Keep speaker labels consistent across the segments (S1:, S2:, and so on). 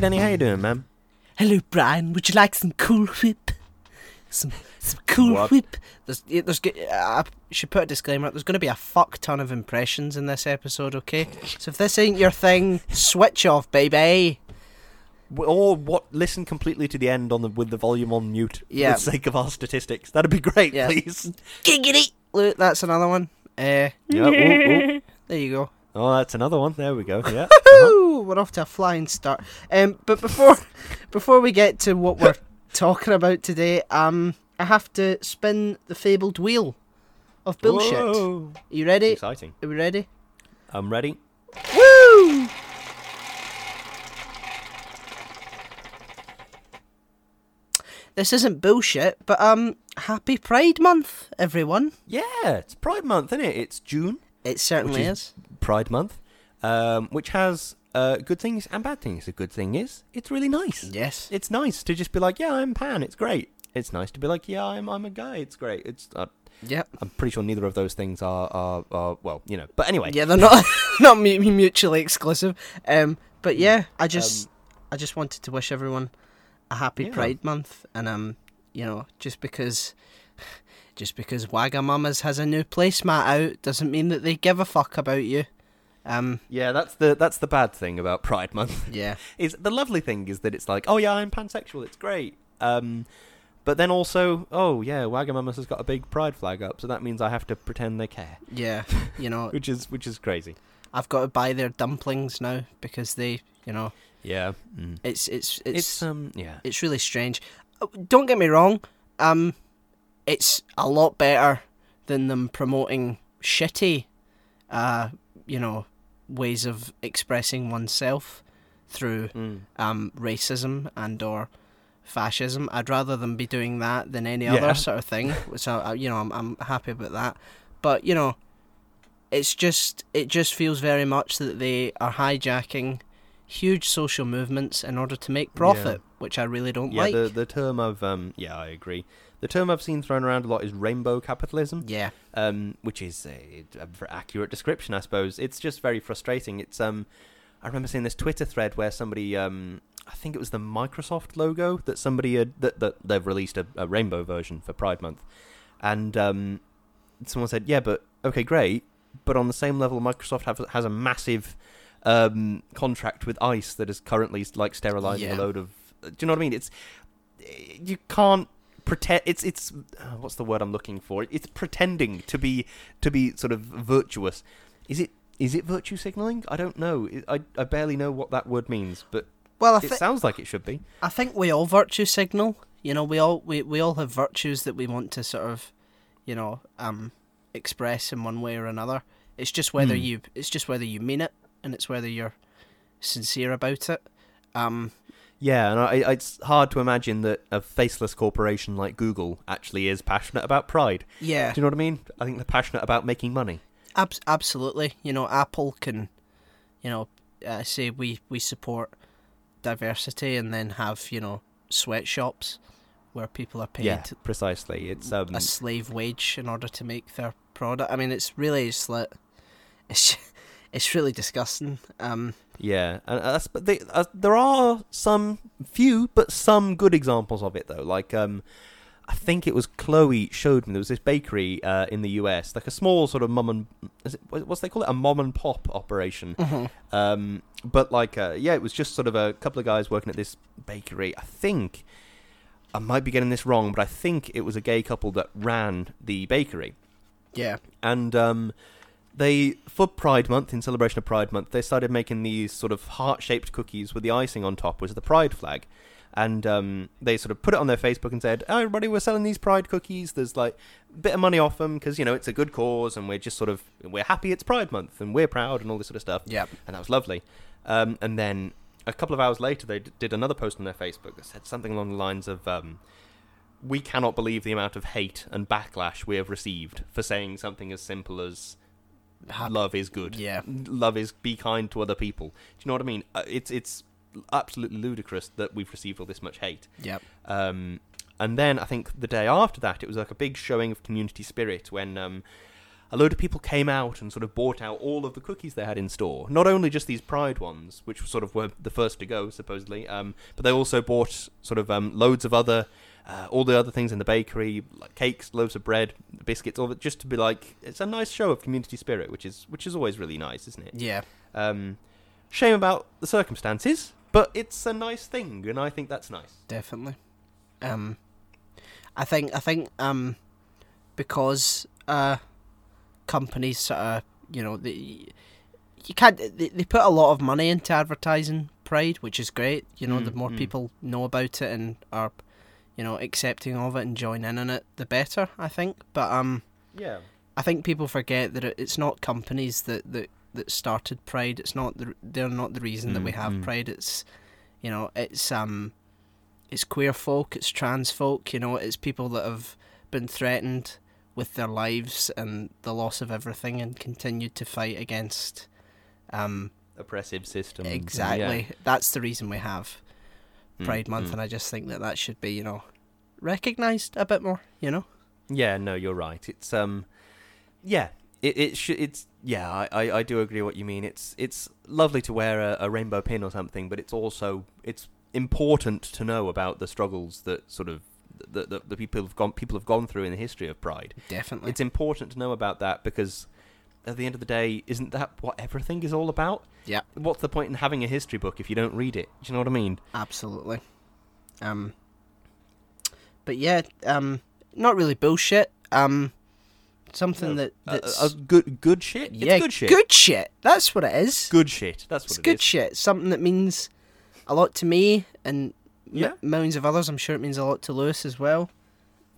S1: Hey, Danny, how you doing, man?
S2: Hello, Brian. Would you like some Cool Whip? Some some Cool
S1: What?
S2: Whip. There's, yeah, there's. g- I should put a disclaimer. There's going to be a fuck ton of impressions in this episode. Okay, so if this ain't your thing, switch off, baby.
S1: W- Or what? Listen completely to the end on the with the volume on mute
S2: Yeah.
S1: for the sake of our statistics. That'd be great,
S2: Yeah.
S1: please.
S2: Giggity. Look, that's another one. Uh,
S1: Yeah. ooh, ooh.
S2: there you go.
S1: Oh, that's another one. There we go. Yeah.
S2: Woo! We're off to a flying start. Um, but before before we get to what we're talking about today, um, I have to spin the fabled wheel of bullshit.
S1: Whoa.
S2: Are you ready?
S1: Exciting.
S2: Are we ready?
S1: I'm ready.
S2: Woo! This isn't bullshit, but um, happy Pride Month, everyone.
S1: Yeah, it's Pride Month, isn't it? It's June,
S2: It certainly
S1: is-
S2: is.
S1: Pride Month, um, which has uh, good things and bad things. The good thing is, it's really nice.
S2: Yes.
S1: It's nice to just be like, yeah, I'm pan. It's great. It's nice to be like, yeah, I'm I'm a guy. It's great. It's uh,
S2: Yep.
S1: I'm pretty sure neither of those things are are, are well, you know. But anyway,
S2: Yeah, they're not not mutually exclusive. Um, but yeah, I just
S1: Um,
S2: I just wanted to wish everyone a happy
S1: Yeah.
S2: Pride Month, and um, you know, just because. Just because Wagamamas has a new placemat out doesn't mean that they give a fuck about you. Um,
S1: yeah, that's the that's the bad thing about Pride Month.
S2: yeah.
S1: is the lovely thing is that it's like, oh yeah, I'm pansexual. It's great. Um, but then also, oh yeah, Wagamama's has got a big pride flag up, so that means I have to pretend they care,
S2: Yeah, you know,
S1: which is which is crazy.
S2: I've got to buy their dumplings now because they, you know,
S1: Yeah, mm.
S2: it's it's it's
S1: it's, um yeah
S2: it's really strange. Uh, Don't get me wrong, um, it's a lot better than them promoting shitty, uh, you know, ways of expressing oneself through
S1: mm.
S2: um racism and or fascism. I'd rather them be doing that than any
S1: Yeah.
S2: other sort of thing. So you know, I'm I'm happy about that. But you know, it's just it just feels very much that they are hijacking huge social movements in order to make profit, which I really don't
S1: yeah.
S2: like.
S1: The the term of um yeah, I agree. The term I've seen thrown around a lot is rainbow capitalism.
S2: yeah,
S1: um, which is a, a very accurate description, I suppose. It's just very frustrating. It's um, I remember seeing this Twitter thread where somebody um, I think it was the Microsoft logo that somebody had that, that they've released a, a rainbow version for Pride Month, and um, someone said, yeah, but okay, great, but on the same level, Microsoft have, has a massive um, contract with ICE that is currently like sterilizing
S2: Yeah.
S1: a load of. Do you know what I mean? It's you can't pretend it's it's uh, what's the word I'm looking for? It's pretending to be to be sort of virtuous. Is it is it virtue signaling? I don't know. I I barely know what that word means, but
S2: well, I,
S1: it
S2: thi-
S1: sounds like it should be.
S2: I think we all virtue signal. You know, we all we, we all have virtues that we want to sort of, you know, um, express in one way or another. It's just whether
S1: Hmm.
S2: you it's just whether you mean it, and it's whether you're sincere about it. Um,
S1: Yeah, and I, I- it's hard to imagine that a faceless corporation like Google actually is passionate about pride.
S2: yeah,
S1: Do you know what I mean? I think they're passionate about making money.
S2: Abs- absolutely. You know, Apple can, you know, uh, say we we support diversity, and then have you know sweatshops where people are paid
S1: Yeah, precisely. It's um,
S2: a slave wage in order to make their product. I mean, it's really it's like, it's it's really disgusting. Um,
S1: Yeah, and uh, but they, uh, there are some few, but some good examples of it though. Like um, I think it was Chloe showed me there was this bakery uh, in the US, like a small sort of mum and is it, what's they call it, a mom and pop operation. Um, but like uh, yeah, it was just sort of a couple of guys working at this bakery. I think I might be getting this wrong, but I think it was a gay couple that ran the bakery
S2: yeah,
S1: and um, they for Pride Month, in celebration of Pride Month, they started making these sort of heart-shaped cookies with the icing on top, was the Pride flag, and um, they sort of put it on their Facebook and said, "Oh, everybody, we're selling these Pride cookies. There's like a bit of money off them because you know it's a good cause, and we're just sort of we're happy it's Pride Month, and we're proud, and all this sort of stuff."
S2: yeah,
S1: and that was lovely. Um, and then a couple of hours later, they d- did another post on their Facebook that said something along the lines of, um, "We cannot believe the amount of hate and backlash we have received for saying something as simple as love is good.
S2: yeah,
S1: Love is be kind to other people. Do you know what I mean? Uh, it's it's absolutely ludicrous that we've received all this much hate.
S2: yeah,
S1: Um, and then I think the day after that, it was like a big showing of community spirit when um, a load of people came out and sort of bought out all of the cookies they had in store. Not only just these Pride ones, which sort of were the first to go supposedly, um, but they also bought sort of um, loads of other. Uh, all the other things in the bakery, like cakes, loaves of bread, biscuits, all that, just to be like, it's a nice show of community spirit, which is which is always really nice, isn't it?
S2: Yeah.
S1: Um, shame about the circumstances, but it's a nice thing, and I think that's nice.
S2: definitely. Um, I think I think um, because uh, companies sort of you know they, you can't they, they put a lot of money into advertising Pride, which is great. You know, the
S1: Mm,
S2: more
S1: mm.
S2: people know about it and are you know accepting of it and join in on it, the better. I think, but um.
S1: Yeah.
S2: I think people forget that it's not companies that, that, that started Pride. It's not the, they're not the reason that we
S1: Mm,
S2: have
S1: mm.
S2: Pride. It's you know it's um it's queer folk, it's trans folk. You know it's people that have been threatened with their lives and the loss of everything and continued to fight against um
S1: Oppressive system.
S2: exactly. That's the reason we have
S1: Mm,
S2: Pride Month,
S1: mm.
S2: and I just think that that should be you know recognized a bit more. You know.
S1: Yeah, no, you're right. It's um, yeah, it it should. It's yeah, I, I I do agree what you mean. It's it's lovely to wear a, a rainbow pin or something, but it's also it's important to know about the struggles that sort of the the, the people have gone people have gone through in the history of Pride.
S2: Definitely.
S1: It's important to know about that because at the end of the day, isn't that what everything is all about?
S2: Yeah.
S1: What's the point in having a history book if you don't read it? Do you know what I mean?
S2: Absolutely. Um but yeah, um not really bullshit. Um something
S1: No,
S2: that that's
S1: uh, good good shit.
S2: yeah,
S1: it's good shit.
S2: Good shit. That's what it is.
S1: Good shit. That's what
S2: it's
S1: it
S2: good
S1: is.
S2: shit. Something that means a lot to me and m- millions of others. I'm sure it means a lot to Lewis as well.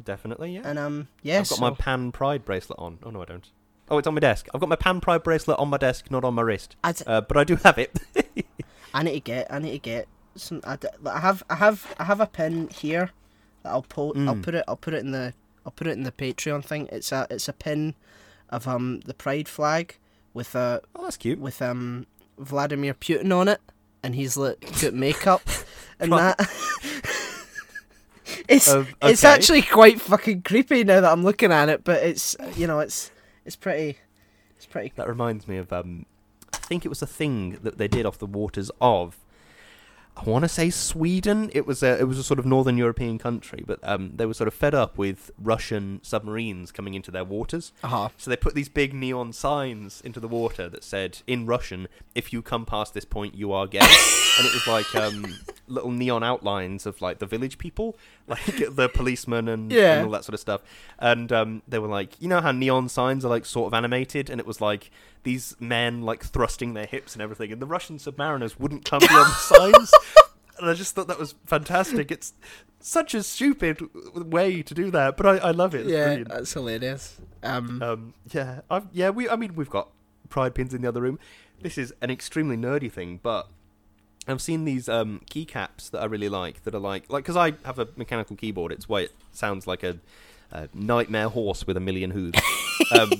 S1: Definitely, yeah.
S2: And um yeah,
S1: I've got
S2: so-
S1: my Pan Pride bracelet on. Oh no, I don't. Oh, it's on my desk. I've got my Pan Pride bracelet on my desk, not on my wrist.
S2: I, d-
S1: Uh, but I do have it.
S2: I need to get I need to get some I, d- I have I have I have a pin here that I'll I'll
S1: Mm.
S2: put it I'll put it in the I'll put it in the Patreon thing. It's a it's a pin of um the pride flag with a
S1: oh, that's cute.
S2: with um Vladimir Putin on it, and he's like got makeup and that. it's
S1: Uh,
S2: it's actually quite fucking creepy now that I'm looking at it, but it's you know it's it's pretty it's pretty
S1: That reminds me of um, I think it was a thing that they did off the waters of. I want to say Sweden. It was a it was a sort of northern European country, but um, they were sort of fed up with Russian submarines coming into their waters.
S2: uh
S1: So they put these big neon signs into the water that said in Russian, "If you come past this point, you are gay." and it was like um, little neon outlines of like the village people, like the policemen and,
S2: Yeah.
S1: and all that sort of stuff. And um, they were like, you know how neon signs are like sort of animated, and it was like these men like thrusting their hips and everything, and the Russian submariners wouldn't come beyond the signs. And I just thought that was fantastic. It's such a stupid way to do that, but I, I love it. It's
S2: yeah,
S1: brilliant.
S2: that's hilarious. Um,
S1: Um, yeah, I've, yeah. We, I mean, we've got pride pins in the other room. This is an extremely nerdy thing, but I've seen these um, keycaps that I really like. That are like, like, because I have a mechanical keyboard. It's why it sounds like a, a nightmare horse with a million hooves. um,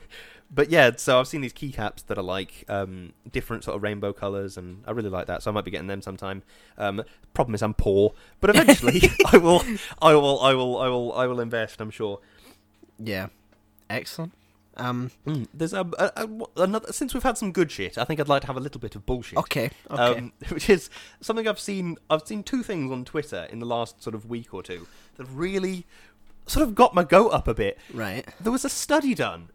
S1: but yeah, so I've seen these keycaps that are like um, different sort of rainbow colours, and I really like that. So I might be getting them sometime. Um, problem is, I'm poor, but eventually I will, I will, I will, I will, I will invest. I'm sure.
S2: yeah, excellent. Um,
S1: Mm, there's um, a, a, another. Since we've had some good shit, I think I'd like to have a little bit of bullshit.
S2: okay, okay.
S1: Um, which is something I've seen. I've seen two things on Twitter in the last sort of week or two that really sort of got my goat up a bit.
S2: right.
S1: There was a study done.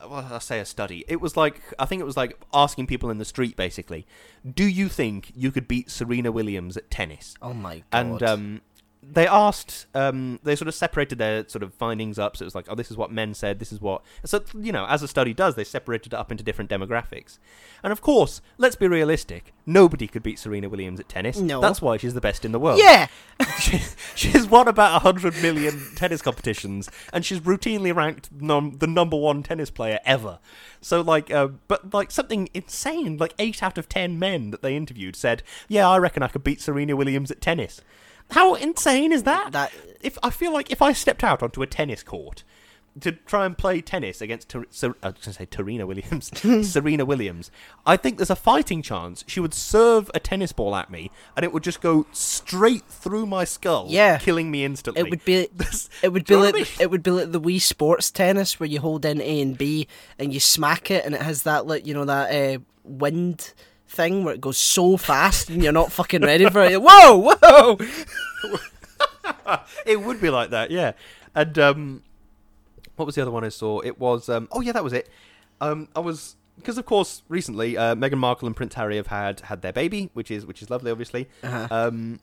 S1: Well, I say a study. It was like I think it was like asking people in the street basically, do you think you could beat Serena Williams at tennis?
S2: Oh my god.
S1: and um, they asked um, they sort of separated their sort of findings up. So it was like oh this is what men said this is what so you know as a study does they separated it up into different demographics. And of course let's be realistic nobody could beat serena williams at tennis.
S2: No.
S1: that's why she's the best in the world.
S2: Yeah,
S1: she, she's won about 100 million tennis competitions and she's routinely ranked num- the number one tennis player ever. So like uh, but like something insane like 8 out of 10 men that they interviewed said yeah i reckon i could beat serena williams at tennis how insane is that
S2: that
S1: if i feel like if i stepped out onto a tennis court to try and play tennis against Ter- Ser- I was going to say Serena Williams, Serena Williams. I think there's a fighting chance she would serve a tennis ball at me and it would just go straight through my skull,
S2: Yeah.
S1: killing me instantly.
S2: It would be it would
S1: Do
S2: be
S1: you know
S2: like
S1: I mean?
S2: it would be like the Wii Sports tennis where you hold in A and B and you smack it and it has that like you know that uh, wind thing where it goes so fast and you're not fucking ready for it. Whoa, whoa!
S1: it would be like that, yeah. And um, what was the other one I saw? It was um, oh yeah, that was it. Um, I was because of course recently uh, Meghan Markle and Prince Harry have had had their baby, which is which is lovely, obviously.
S2: Uh-huh.
S1: Um,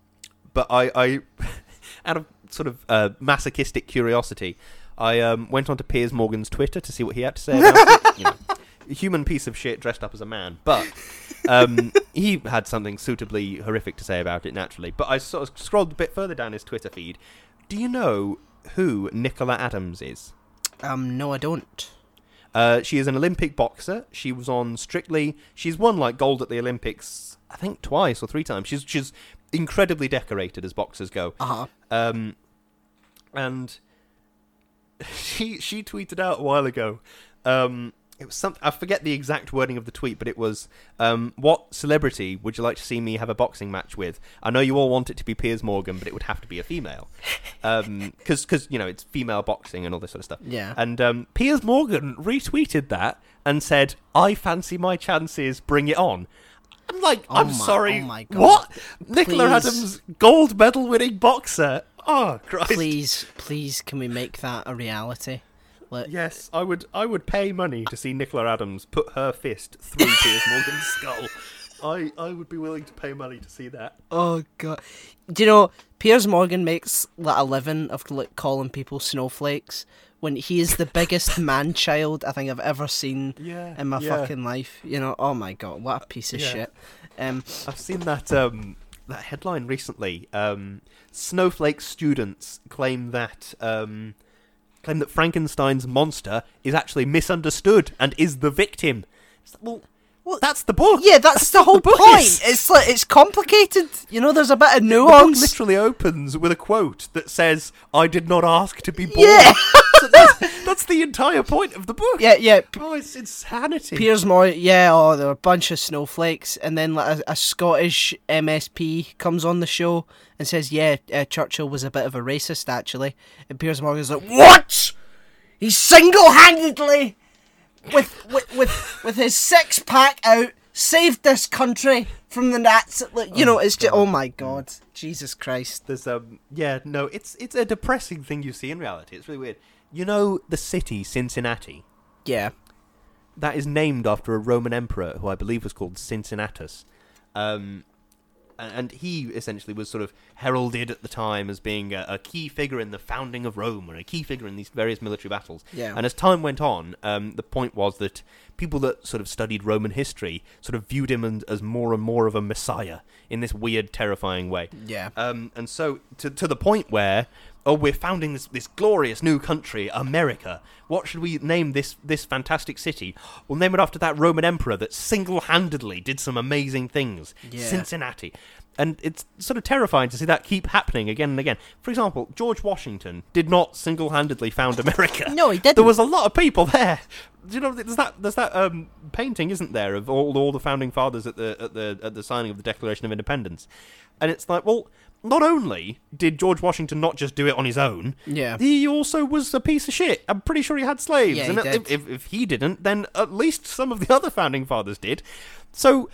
S1: but I, I out of sort of uh, masochistic curiosity, I um, went onto Piers Morgan's Twitter to see what he had to say about it. You know, human piece of shit dressed up as a man, but um, he had something suitably horrific to say about it naturally. But I sort of scrolled a bit further down his Twitter feed. Do you know who Nicola Adams is?
S2: Um, no, I don't.
S1: Uh, she is an Olympic boxer. She was on Strictly. She's won like gold at the Olympics, I think twice or three times. She's she's incredibly decorated as boxers go.
S2: Uh huh.
S1: Um, and she she tweeted out a while ago. Um, it was something I forget the exact wording of the tweet, but it was, um, "What celebrity would you like to see me have a boxing match with? I know you all want it to be Piers Morgan, but it would have to be a female, because because you know it's female boxing and all this sort of stuff."
S2: Yeah.
S1: And um, Piers Morgan retweeted that and said, "I fancy my chances. Bring it on." I'm like,
S2: Oh
S1: I'm
S2: my-
S1: sorry.
S2: oh my God.
S1: What? Nicola Adams, gold medal winning boxer. Oh Christ!
S2: Please, please, can we make that a reality? Let,
S1: Yes, I would. I would pay money to see Nicola Adams put her fist through Piers Morgan's skull. I I would be willing to pay money to see that.
S2: Oh god. Do you know Piers Morgan makes like a living of like calling people snowflakes when he is the biggest man child I think I've ever seen
S1: Yeah,
S2: in my
S1: yeah.
S2: fucking life. You know, oh my god, what a piece of
S1: Yeah.
S2: shit. Um
S1: I've seen that um that headline recently. Um, snowflake students claim that um claim that Frankenstein's monster is actually misunderstood and is the victim. Like, Well, well, that's the book.
S2: yeah, that's the whole
S1: book
S2: point.
S1: is.
S2: It's like it's complicated. You know, there's a bit of nuance.
S1: The book literally opens with a quote that says, "I did not ask to be born."
S2: Yeah.
S1: So that's, that's the entire point of the book.
S2: Yeah, yeah.
S1: Oh, it's insanity.
S2: Piers Morgan, yeah, oh, there were a bunch of snowflakes, and then like a, a Scottish MSP comes on the show and says, "Yeah, uh, Churchill was a bit of a racist, actually." And Piers Morgan's like, "What? He single-handedly, with with with, with his six pack out, saved this country from the Nazis." Like, you know, it's just, oh my god, Jesus Christ.
S1: There's um, yeah, no, it's it's a depressing thing you see in reality. It's really weird. You know the city Cincinnati.
S2: Yeah,
S1: That is named after a Roman emperor who I believe was called Cincinnatus. Um, and, he essentially was sort of heralded at the time as being a, a key figure in the founding of Rome or a key figure in these various military battles.
S2: Yeah.
S1: And as time went on, um, the point was that people that sort of studied Roman history sort of viewed him an- as more and more of a messiah in this weird, terrifying way.
S2: yeah.
S1: Um, and so to to the point where oh we're founding this this glorious new country, America. What should we name this this fantastic city? We'll name it after that Roman emperor that single handedly did some amazing things,
S2: Yeah.
S1: Cincinnati. And it's sort of terrifying to see that keep happening again and again. For example, George Washington did not single-handedly found America.
S2: No, he didn't.
S1: There was a lot of people there. Do you know? There's that. There's that um, painting, isn't there, of all all the founding fathers at the at the at the signing of the Declaration of Independence, and it's like, well, not only did George Washington not just do it on his own,
S2: Yeah.
S1: he also was a piece of shit. I'm pretty sure he had slaves,
S2: Yeah,
S1: and. If, if if he didn't, then at least some of the other founding fathers did. So.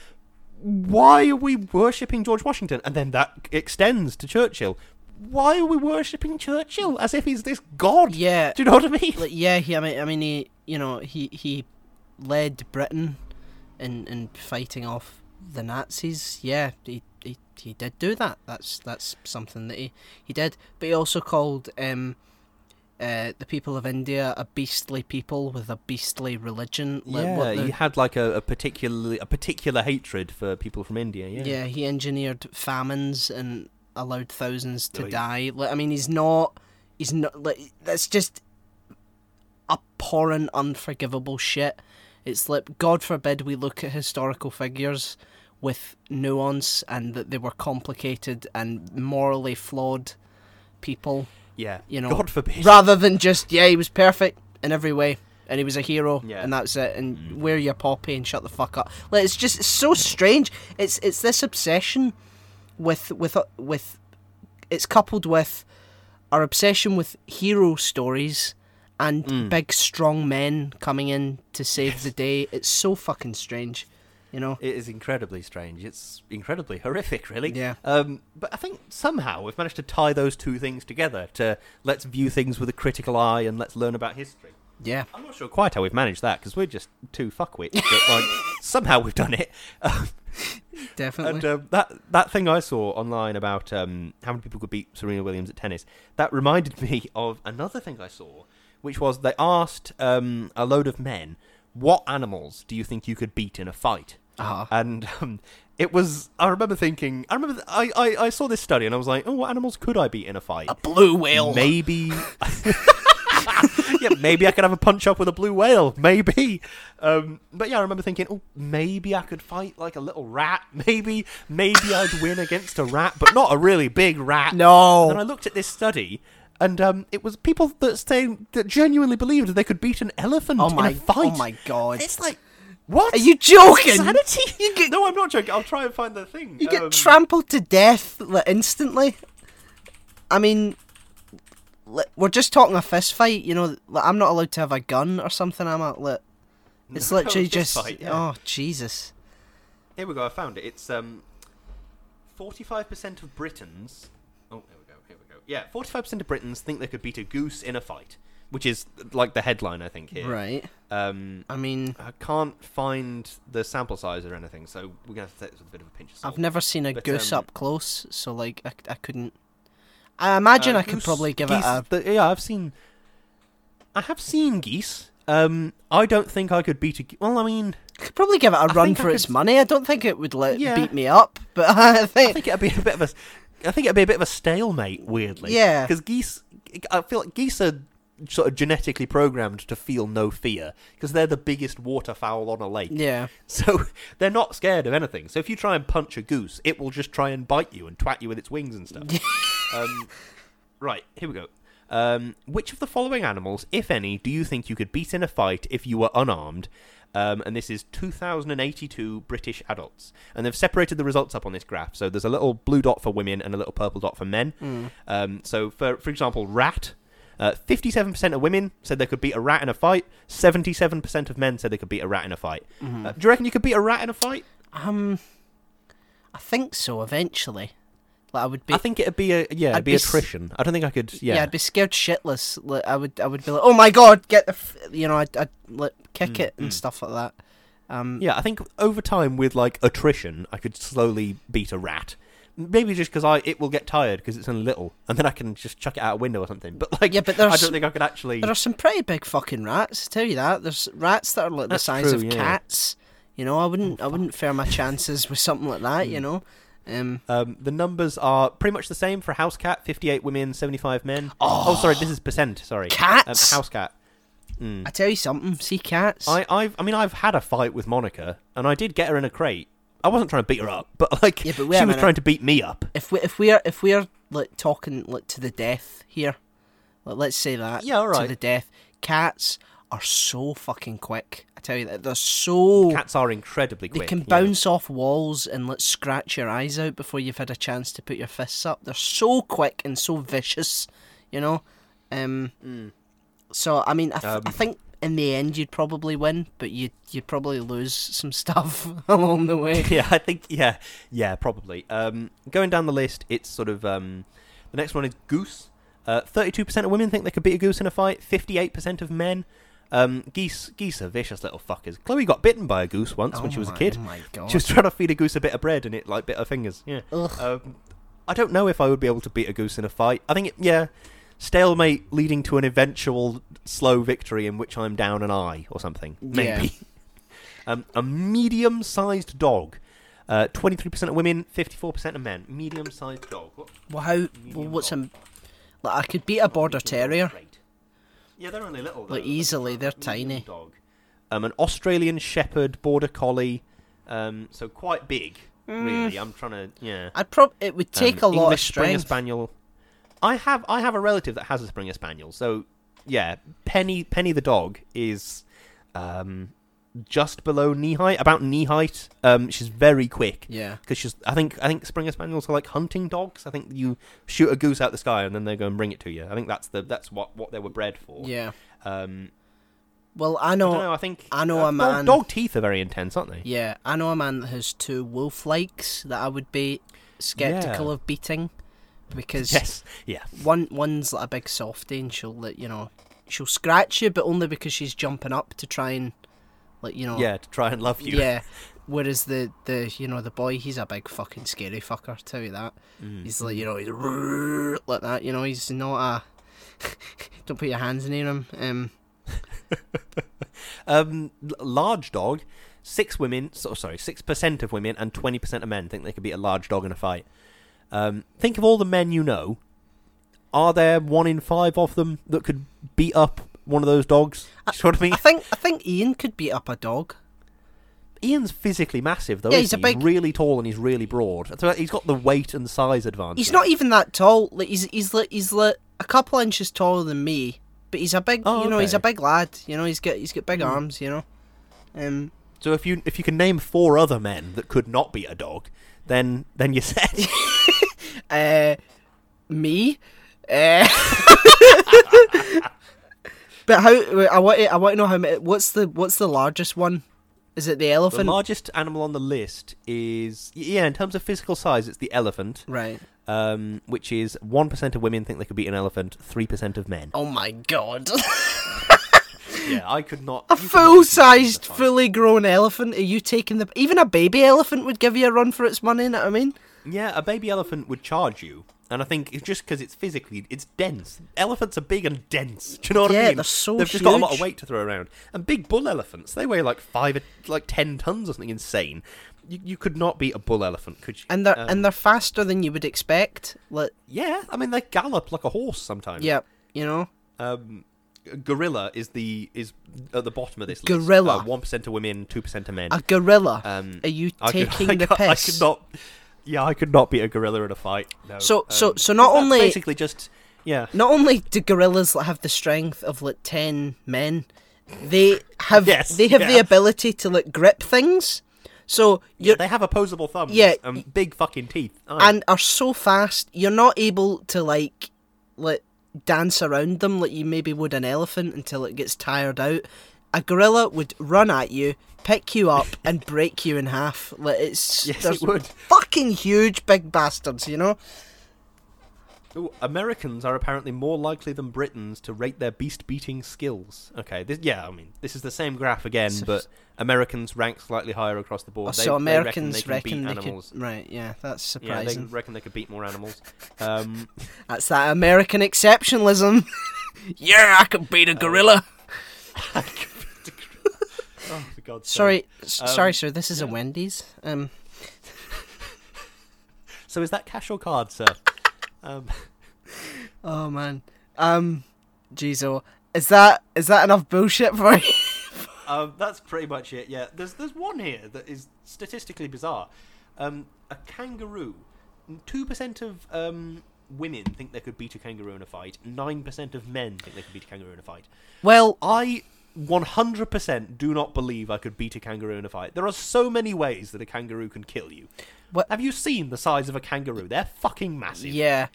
S1: Why are we worshipping George Washington? And then that extends to Churchill. Why are we worshipping Churchill as if he's this god?
S2: Yeah.
S1: Do you know what I mean?
S2: like yeah he I mean I mean he you know he he led Britain in in fighting off the Nazis yeah he he, he did do that that's that's something that he he did but he also called um uh, the people of India a beastly people with a beastly religion.
S1: yeah,
S2: the-
S1: he had like a, a particular a particular hatred for people from India. Yeah,
S2: yeah. he engineered famines and allowed thousands to
S1: Oh,
S2: die. Like, I mean, he's not. He's not like that's just abhorrent, unforgivable shit. It's like God forbid we look at historical figures with nuance and that they were complicated and morally flawed people.
S1: yeah.
S2: You know,
S1: God forbid.
S2: rather than just yeah, he was perfect. in every way, and he was a hero,
S1: Yeah.
S2: and that's it. And wear your poppy and shut the fuck up. Like it's just it's so strange. It's it's this obsession with with uh, with it's coupled with our obsession with hero stories and
S1: Mm.
S2: big strong men coming in to save the day. It's so fucking strange, you know.
S1: It is incredibly strange. It's incredibly horrific, really.
S2: Yeah.
S1: Um, but I think somehow we've managed to tie those two things together to let's view things with a critical eye and let's learn about history.
S2: Yeah.
S1: I'm not sure quite how we've managed that because we're just two fuckwits. But like somehow we've done it. Um,
S2: Definitely.
S1: and um, that that thing I saw online about um, how many people could beat Serena Williams at tennis that reminded me of another thing I saw, which was they asked um, a load of men, "What animals do you think you could beat in a fight?"
S2: Uh-huh.
S1: and um, it was. I remember thinking. I remember. th- I, I I saw this study and I was like, "Oh, what animals could I beat in a fight?"
S2: A blue whale.
S1: Maybe. yeah, maybe I could have a punch up with a blue whale. Maybe. Um, but yeah, I remember thinking, oh, maybe I could fight like a little rat. Maybe, maybe I'd win against a rat, but not a really big rat.
S2: No.
S1: And I looked at this study, and um, it was people that say that genuinely believed they could beat an elephant
S2: Oh
S1: in
S2: my!
S1: a fight.
S2: Oh my god!
S1: It's like, what?
S2: Are you joking?
S1: Insanity?
S2: You get
S1: no, I'm not joking. I'll try and find the thing.
S2: you get
S1: Um,
S2: trampled to death like, instantly. I mean, li- we're just talking a fist fight. You know, like, I'm not allowed to have a gun or something. I'm at like, it's
S1: No,
S2: literally just
S1: fight, yeah.
S2: oh Jesus.
S1: Here we go. I found it. It's um, forty-five percent of Britons. Oh, here we go. Here we go. Yeah, forty-five percent of Britons think they could beat a goose in a fight, which is like the headline I think here.
S2: Right.
S1: Um,
S2: I mean,
S1: I can't find the sample size or anything, so we're gonna have to take this with a bit of a pinch of salt.
S2: I've never seen a
S1: But,
S2: goose
S1: um,
S2: up close, so like I, I couldn't. I imagine
S1: Uh,
S2: I could
S1: goose-
S2: probably give
S1: geese,
S2: it a.
S1: the- yeah, I've seen. I have seen geese. Um, I don't think I could beat a. ge- Well, I mean,
S2: Could probably give it a
S1: I
S2: run
S1: I
S2: for its money. I don't think it would let
S1: Yeah.
S2: beat me up, but I
S1: I
S2: think,
S1: think it'd be a bit of a. I think it'd be a bit of a stalemate. Weirdly,
S2: Yeah.
S1: Because geese, I feel like geese are sort of genetically programmed to feel no fear because they're the biggest waterfowl on a lake.
S2: yeah,
S1: So they're not scared of anything. So if you try and punch a goose, it will just try and bite you and twat you with its wings and stuff. um, right, here we go. Um, which of the following animals, if any, do you think you could beat in a fight if you were unarmed? Um, and this is 2,082 British adults. And they've separated the results up on this graph. So there's a little blue dot for women and a little purple dot for men.
S2: Hmm.
S1: Um, so, for, for example, rat. Uh, 57% of women said they could beat a rat in a fight. 77% of men said they could beat a rat in a fight.
S2: Mm-hmm.
S1: Uh, do you reckon you could beat a rat in a fight?
S2: um, I think so. Eventually, like I would be.
S1: I think it'd be a yeah, it'd be,
S2: be
S1: attrition. I don't think I could. Yeah,
S2: yeah. I'd be scared shitless. Like, I would, I would be like, oh my god, get the, f-, you know, I'd, I'd like kick
S1: Mm,
S2: it and
S1: mm.
S2: stuff like that. Um,
S1: Yeah, I think over time with like attrition, I could slowly beat a rat. Maybe just because I it will get tired because it's only little, and then I can just chuck it out a window or something. But like,
S2: Yeah, but
S1: I don't think I could actually.
S2: There are some pretty big fucking rats. I tell you that. There's rats that are like the size
S1: true,
S2: of
S1: yeah.
S2: cats. You know, I wouldn't, I wouldn't fare my chances with something like that.
S1: Hmm.
S2: You know, um,
S1: Um, the numbers are pretty much the same for house cat: fifty-eight women, seventy-five men. Oh, sorry, this is percent. Sorry,
S2: Cats?
S1: Um, house cat. Mm.
S2: I tell you something. See cats.
S1: I, I've, I mean, I've had a fight with Monica, and I did get her in a crate. I wasn't trying to beat her up, but like,
S2: Yeah, but
S1: she was trying to beat me up.
S2: if we, if we're, if we're like talking like to the death here, like, let's say that.
S1: Yeah, all
S2: To the death. Cats are so fucking quick. I tell you that they're so.
S1: Cats are incredibly quick.
S2: They can
S1: yeah.
S2: bounce off walls and let scratch your eyes out before you've had a chance to put your fists up. They're so quick and so vicious, you know. Um,
S1: Mm.
S2: so I mean, I, th- I
S1: Um,
S2: think in the end you'd probably win, but you you'd probably lose some stuff along the way.
S1: yeah, I think yeah, yeah, probably. Um, going down the list, it's sort of um, the next one is goose. Uh, Thirty-two percent of women think they could beat a goose in a fight. Fifty-eight percent of men. Um, geese, geese are vicious little fuckers. Chloe got bitten by a goose once when
S2: Oh
S1: she was a kid.
S2: Oh my god!
S1: She was trying to feed a goose a bit of bread, and it like bit her fingers. Yeah.
S2: Ugh.
S1: Um, I don't know if I would be able to beat a goose in a fight. I think it, yeah, stalemate leading to an eventual slow victory in which I'm down an eye or something.
S2: Yeah.
S1: Maybe. um, a medium-sized dog. Uh, Twenty-three percent of women, fifty-four percent of men. Medium-sized dog. What?
S2: well, how? Well, what's
S1: dog.
S2: a? Like I could beat a border terrier.
S1: Yeah, they're only little.
S2: Like, easily, they're
S1: Medium
S2: tiny.
S1: Dog. Um, an Australian Shepherd Border Collie. Um, so quite big. Really, I'm trying to yeah.
S2: I'd prob. It would take
S1: Um,
S2: a lot of
S1: English Springer
S2: strength.
S1: Spaniel. I have I have a relative that has a Springer Spaniel, so yeah, Penny Penny the dog is um, just below knee height, about knee height. Um, she's very quick
S2: Yeah.
S1: because she's. I think I think Springer Spaniels are like hunting dogs. I think you shoot a goose out the sky and then they go and bring it to you. I think that's the that's what what they were bred for.
S2: Yeah.
S1: Um,
S2: Well, I
S1: I
S2: know.
S1: don't know. I think
S2: I know
S1: uh,
S2: a
S1: dog-
S2: man-
S1: Dog, teeth are very intense, aren't they?
S2: Yeah, I know a man that has two wolf likes that I would be skeptical
S1: Yeah.
S2: of beating because
S1: Yes. Yeah.
S2: one one's like a big softie and she'll like you know she'll scratch you, but only because she's jumping up to try and like you know
S1: Yeah. To try and love you.
S2: yeah. Whereas the the you know the boy, he's a big fucking scary fucker. Tell you that.
S1: Mm.
S2: He's like you know he's like that. You know he's not a. don't put your hands near him. Um,
S1: Um, large dog. Six women. So, sorry, six percent of women and twenty percent of men think they could beat a large dog in a fight. Um, think of all the men you know. Are there one in five of them that could beat up one of those dogs? Do you know what I mean?
S2: I think I think Ian could beat up a dog.
S1: Ian's physically massive, though.
S2: Yeah, he's a
S1: he?
S2: big-
S1: really tall and he's really broad. So he's got the weight and size advantage.
S2: He's not even that tall. Like he's he's like he's like a couple inches taller than me, but he's a big
S1: Oh,
S2: you know he's a big lad. You know he's got he's got big
S1: Hmm.
S2: arms. You know. Um.
S1: So if you if you can name four other men that could not beat a dog, then then you're set.
S2: Uh. Me. Uh. but how? I want to, I want to know how many. What's the what's the largest one? Is it the elephant?
S1: the largest animal on the list is yeah, in terms of physical size, it's the elephant.
S2: right.
S1: um, which is one percent of women think they could beat an elephant, three percent of men.
S2: Oh my god.
S1: Yeah, I could not.
S2: A
S1: you could not
S2: full
S1: beat
S2: sized, fully grown elephant. Are you taking the. Even a baby elephant would give you a run for its money, You know what I mean?
S1: Yeah, a baby elephant would charge you, and I think it's just because it's physically, it's dense. Elephants are big and dense. Do you know what
S2: Yeah,
S1: I mean?
S2: they're so
S1: They've just got a lot of weight to throw around. And big bull elephants, they weigh like five, like ten tons or something insane. You, you could not beat a bull elephant, could you?
S2: And they're
S1: Um,
S2: and they're faster than you would expect. Like,
S1: yeah, I mean they gallop like a horse sometimes.
S2: yeah, you know.
S1: Um, gorilla is the is at the bottom of this list.
S2: Gorilla.
S1: One percent of women, two percent of men.
S2: A gorilla.
S1: Um,
S2: Are you
S1: I could-
S2: taking
S1: I
S2: the
S1: could- I could not. Yeah, I could not beat a gorilla in a fight. No.
S2: So- so-
S1: Um,
S2: so not
S1: 'cause that's
S2: only-
S1: basically just yeah.
S2: Not only do gorillas have the strength of like ten men, they have
S1: Yes,
S2: they have the ability to like grip things. So you
S1: They have opposable thumbs.
S2: Yeah,
S1: and big fucking teeth. Aye.
S2: and are so fast, you're not able to like like dance around them like you maybe would an elephant until it gets tired out. A gorilla would run at you, pick you up, and break you in half. Like it's
S1: yes, it would.
S2: fucking huge big bastards, you know.
S1: Ooh, Americans are apparently more likely than Britons to rate their beast beating skills. Okay, this, yeah, I mean this is the same graph again,
S2: So-
S1: but Americans rank slightly higher across the board. They-
S2: so
S1: they
S2: Americans
S1: reckon they can beat
S2: reckon they
S1: animals.
S2: could. Right, yeah, that's
S1: Yeah, they reckon they could beat more animals. Um,
S2: That's that American exceptionalism. yeah, I can beat a gorilla.
S1: Oh, for God's sake.
S2: sorry, s-
S1: Um,
S2: sorry, sir. This is a. Wendy's. Um,
S1: So is that cash or card, sir? um,
S2: oh man. Um, jeez, oh, is that is that enough bullshit for you?
S1: um, that's pretty much it. Yeah, there's there's one here that is statistically bizarre. Um, a kangaroo. Two percent of um, women think they could beat a kangaroo in a fight. Nine percent of men think they could beat a kangaroo in a fight.
S2: well,
S1: I 100% do not believe I could beat a kangaroo in a fight. There are so many ways that a kangaroo can kill you.
S2: What-
S1: Have you seen the size of a kangaroo? They're fucking massive.
S2: yeah.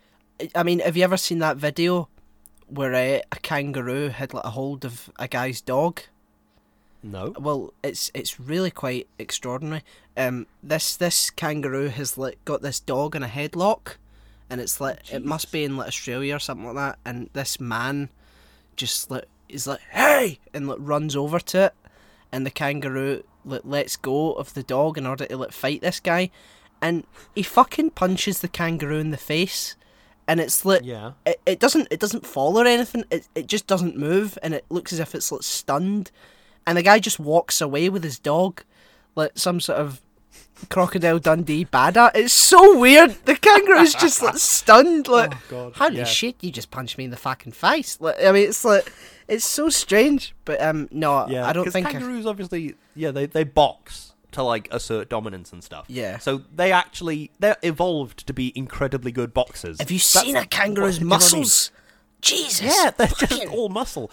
S2: I- mean, have you ever seen that video where uh, a kangaroo had like a hold of a guy's dog?
S1: No.
S2: Well, it's it's really quite extraordinary. Um, this this kangaroo has like got this dog in a headlock, and it's like it must be in like Australia or something like that. And this man just like is like hey, and like runs over to it, and the kangaroo like lets go of the dog in order to like fight this guy, and he fucking punches the kangaroo in the face, and it's like
S1: Yeah.
S2: it, it doesn't it doesn't fall or anything. It it just doesn't move, and it looks as if it's like stunned. And the guy just walks away with his dog, like some sort of crocodile Dundee badass. It's so weird. The kangaroo's just like stunned. Like,
S1: Oh, God,
S2: holy
S1: yeah.
S2: shit! You just punched me in the fucking face. Like, I mean, it's like it's so strange. But um, no,
S1: Yeah.
S2: I don't think. I-
S1: kangaroos obviously, yeah, they they box to like assert dominance and stuff.
S2: Yeah.
S1: So they actually they're evolved to be incredibly good boxers.
S2: have you
S1: That's
S2: seen a
S1: what-
S2: kangaroo's
S1: you know I mean?
S2: muscles? Jesus.
S1: Yeah, they're just all muscle.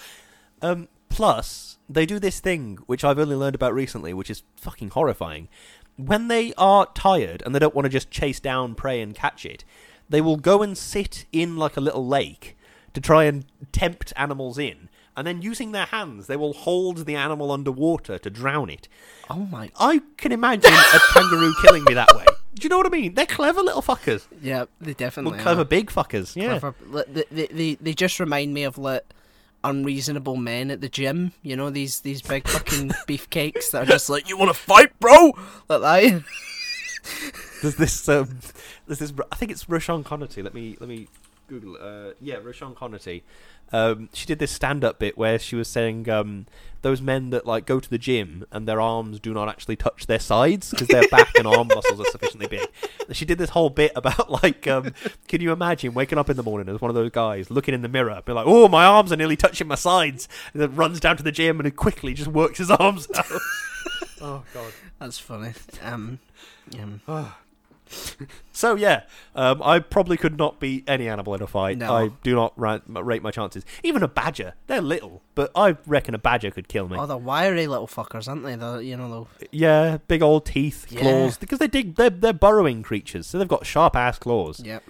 S1: Um, plus, they do this thing which I've only learned about recently, which is fucking horrifying. When they are tired and they don't want to just chase down prey and catch it, they will go and sit in like a little lake to try and tempt animals in. And then using their hands, they will hold the animal underwater to drown it.
S2: Oh my.
S1: I can imagine a kangaroo killing me that way. Do you know what I mean? They're clever little fuckers.
S2: Yeah, they definitely
S1: Well,
S2: are.
S1: clever big fuckers. Yeah.
S2: Clever. They, they, they, they just remind me of like unreasonable men at the gym. You know these these big fucking beefcakes that are just like, "You want to fight, bro?" Like that.
S1: There's this. Um, there's this. I think it's Roisin Conaty. Let me let me Google. Uh, yeah, Roisin Conaty. Um, she did this stand-up bit where she was saying um, those men that like go to the gym and their arms do not actually touch their sides because their back and arm muscles are sufficiently big. And she did this whole bit about like, um, can you imagine waking up in the morning as one of those guys looking in the mirror, be like, "Oh, my arms are nearly touching my sides," and then runs down to the gym and quickly just works his arms out. oh god.
S2: That's funny. Um, yeah.
S1: So yeah, um, I probably could not beat any animal in a fight.
S2: No.
S1: I do not ra- rate my chances. Even a badger, they're little, but I reckon a badger could kill me.
S2: Oh, they're wiry little fuckers, aren't they? The you know the
S1: yeah, big old teeth,
S2: Yeah.
S1: claws, because they dig. They're they're burrowing creatures, so they've got sharp ass claws.
S2: Yep.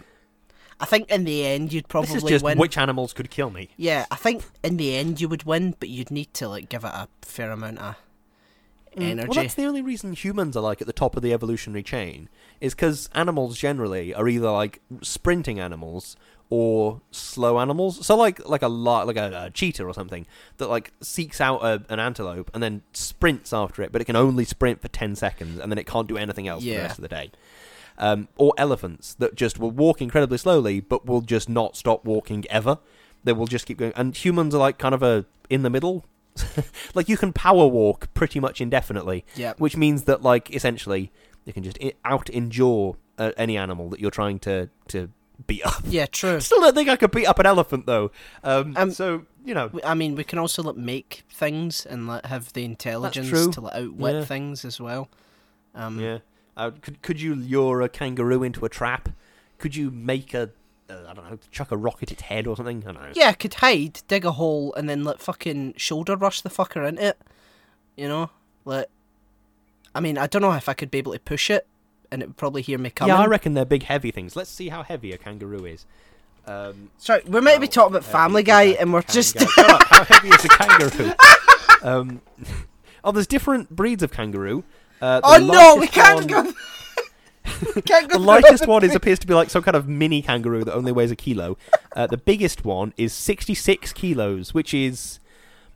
S2: I think in the end you'd probably
S1: this is just
S2: win.
S1: which animals could kill me.
S2: Yeah, I think in the end you would win, but you'd need to like give it a fair amount of energy.
S1: Well, that's the only reason humans are like at the top of the evolutionary chain is because animals generally are either like sprinting animals or slow animals. So like like a like a, a cheetah or something that like seeks out a, an antelope and then sprints after it, but it can only sprint for ten seconds and then it can't do anything else for the rest of the day. Um, or elephants that just will walk incredibly slowly, but will just not stop walking ever. They will just keep going. And humans are like kind of a in the middle. like you can power walk pretty much indefinitely,
S2: Yep.
S1: which means that like essentially you can just out endure uh, any animal that you're trying to to beat up.
S2: Yeah, true.
S1: Still don't think I could beat up an elephant though. Um,
S2: Um,
S1: so you know,
S2: I mean, we can also like make things and like have the intelligence to like outwit
S1: Yeah.
S2: things as well. Um,
S1: yeah. Uh, could could you lure a kangaroo into a trap? Could you make a uh, I don't know, chuck a rock at its head or something? I don't know.
S2: Yeah, I could hide, dig a hole, and then let fucking shoulder rush the fucker into it. You know, like. I mean, I don't know if I could be able to push it, and it would probably hear me coming.
S1: Yeah, I reckon they're big, heavy things. Let's see how heavy a kangaroo is. Um,
S2: Sorry, we might be talking about Family Guy, and we're just.
S1: kangaroo? Shut up, how heavy is a kangaroo? um, oh, there's different breeds of kangaroo. Uh,
S2: oh no, we can't
S1: one-
S2: go.
S1: The lightest one is appears to be like some kind of mini kangaroo that only weighs a kilo. Uh, the biggest one is 66 kilos, which is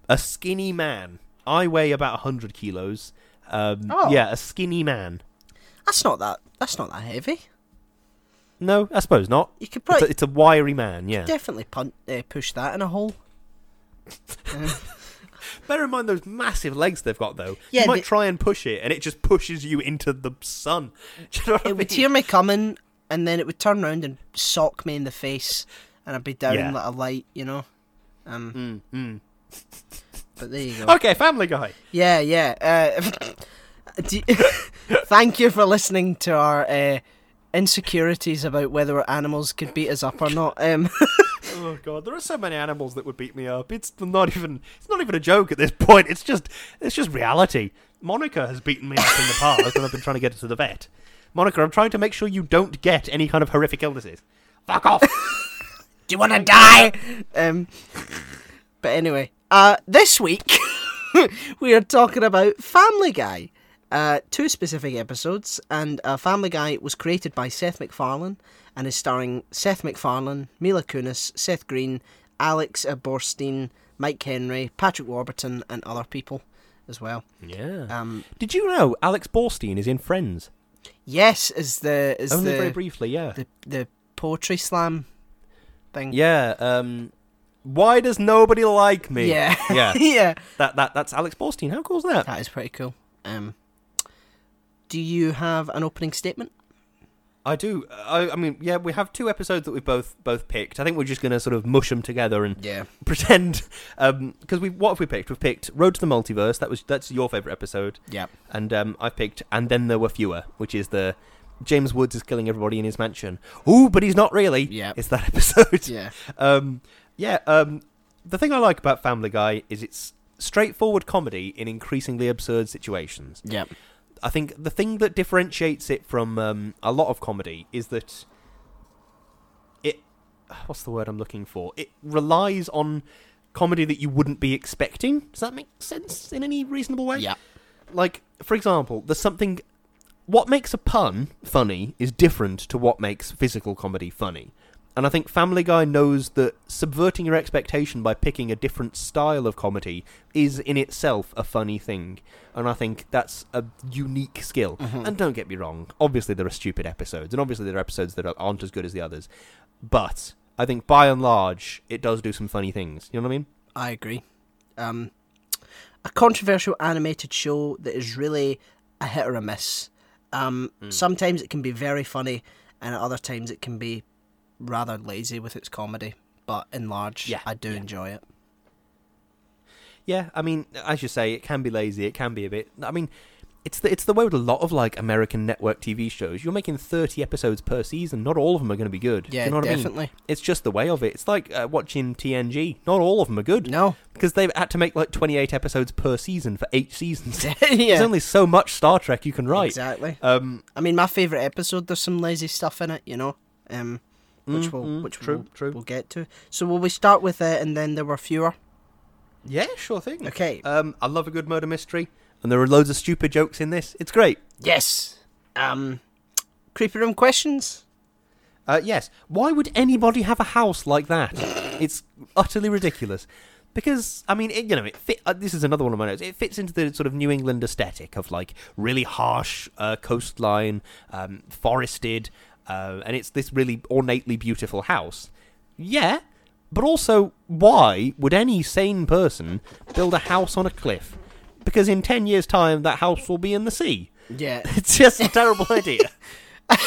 S1: a skinny man. I weigh about 100 kilos. Um,
S2: Oh.
S1: Yeah, a skinny man.
S2: That's not that. That's not that heavy.
S1: No, I suppose not.
S2: You could
S1: It's a,
S2: probably
S1: it's a wiry man, yeah.
S2: definitely punt, uh, push that in a hole.
S1: Bear in mind those massive legs they've got, though.
S2: Yeah,
S1: you might try and push it, and it just pushes you into the sun. You know what I
S2: It would hear me coming, and then it would turn around and sock me in the face, and I'd be down
S1: Yeah.
S2: like a light, you know. Um,
S1: Mm, mm.
S2: but there you go.
S1: Okay, Family Guy.
S2: Yeah, yeah. Uh, you- thank you for listening to our uh, insecurities about whether animals could beat us up or not. Um,
S1: Oh god, there are so many animals that would beat me up. It's not even it's not even a joke at this point. It's just it's just reality. Monica has beaten me up in the past when I've been trying to get her to the vet. Monica, I'm trying to make sure you don't get any kind of horrific illnesses. Fuck off.
S2: do you want to die? Um, but anyway, uh, this week we are talking about Family Guy. Uh, two specific episodes, and uh, Family Guy was created by Seth MacFarlane and is starring Seth MacFarlane, Mila Kunis, Seth Green, Alex Borstein, Mike Henry, Patrick Warburton, and other people as well.
S1: yeah.
S2: Um,
S1: Did you know Alex Borstein is in Friends?
S2: yes, is the is
S1: Only
S2: the,
S1: very briefly, yeah.
S2: the the poetry slam thing.
S1: Yeah, um why does nobody like me?
S2: yeah,
S1: Yeah.
S2: yeah.
S1: That that that's Alex Borstein. How cool is that?
S2: That is pretty cool. Um, do you have an opening statement?
S1: I do. I, I mean, yeah, we have two episodes that we've both both picked. I think we're just going to sort of mush them together and
S2: Yeah.
S1: pretend because we what have we picked? We've picked Road to the Multiverse. That was that's your favorite episode,
S2: Yeah.
S1: and um, I picked and then there were fewer, which is the James Woods is killing everybody in his mansion. Ooh, but he's not really.
S2: Yeah.
S1: it's that episode.
S2: Yeah.
S1: Um, Yeah, um, the thing I like about Family Guy is it's straightforward comedy in increasingly absurd situations.
S2: Yeah.
S1: I think the thing that differentiates it from um, a lot of comedy is that it. What's the word I'm looking for? It relies on comedy that you wouldn't be expecting. Does that make sense in any reasonable way?
S2: Yeah.
S1: Like, for example, there's something. What makes a pun funny is different to what makes physical comedy funny. And I think Family Guy knows that subverting your expectation by picking a different style of comedy is in itself a funny thing. And I think that's a unique skill.
S2: Mhm.
S1: And don't get me wrong, obviously there are stupid episodes, and obviously there are episodes that aren't as good as the others. But I think by and large, it does do some funny things. You know what I mean?
S2: I agree. Um, a controversial animated show that is really a hit or a miss. Um,
S1: Hmm.
S2: Sometimes it can be very funny, and at other times it can be rather lazy with its comedy. But in large,
S1: Yeah,
S2: I do
S1: yeah.
S2: enjoy it.
S1: Yeah, I mean, as you say, it can be lazy. It can be a bit. I mean, it's the it's the way with a lot of like American network TV shows. You're making thirty episodes per season. Not all of them are going to be good.
S2: Yeah,
S1: you know what I mean?
S2: definitely.
S1: It's just the way of it. It's like uh, watching TNG. Not all of them are good
S2: No.
S1: because they've had to make like twenty eight episodes per season for eight seasons.
S2: yeah.
S1: There's only so much Star Trek you can write.
S2: Exactly.
S1: Um,
S2: I mean, my favorite episode. There's some lazy stuff in it, you know. Um, which
S1: mm,
S2: we'll
S1: mm,
S2: which
S1: true,
S2: we'll,
S1: true.
S2: we'll get to. So will we start with it, and then there were fewer?
S1: Yeah, sure thing.
S2: Okay.
S1: Um, I love a good murder mystery, and there are loads of stupid jokes in this. It's great.
S2: yes. Um, creepy room questions.
S1: Uh, yes. Why would anybody have a house like that? it's utterly ridiculous. Because I mean, it, you know, it fit. Uh, this is another one of my notes. It fits into the sort of New England aesthetic of like really harsh uh, coastline, um, forested, uh, and it's this really ornately beautiful house. Yeah, but also, why would any sane person build a house on a cliff? Because in ten years' time, that house will be in the sea.
S2: Yeah.
S1: It's just a terrible idea.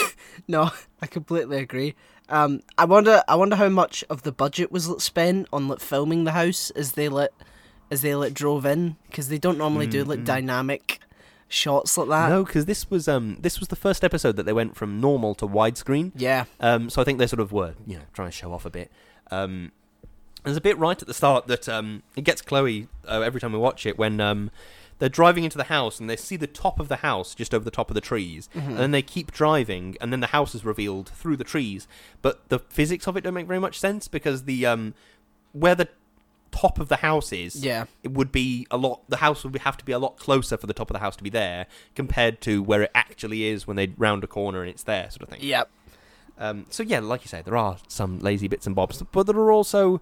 S2: No, I completely agree. Um, I wonder, I wonder how much of the budget was spent on like filming the house as they let, as they like drove in, because they don't normally do like dynamic shots like that.
S1: No, because this was um this was the first episode that they went from normal to widescreen.
S2: Yeah,
S1: Um, so I think they sort of were you know trying to show off a bit. Um, there's a bit right at the start that um it gets Chloe uh, every time we watch it when um they're driving into the house and they see the top of the house just over the top of the trees, and then they keep driving, and then the house is revealed through the trees. But the physics of it don't make very much sense because the um where the top of the house is
S2: yeah,
S1: it would be a lot the house would have to be a lot closer for the top of the house to be there compared to where it actually is when they round a corner and it's there sort of thing.
S2: Yep.
S1: um, so yeah like you say there are some lazy bits and bobs but there are also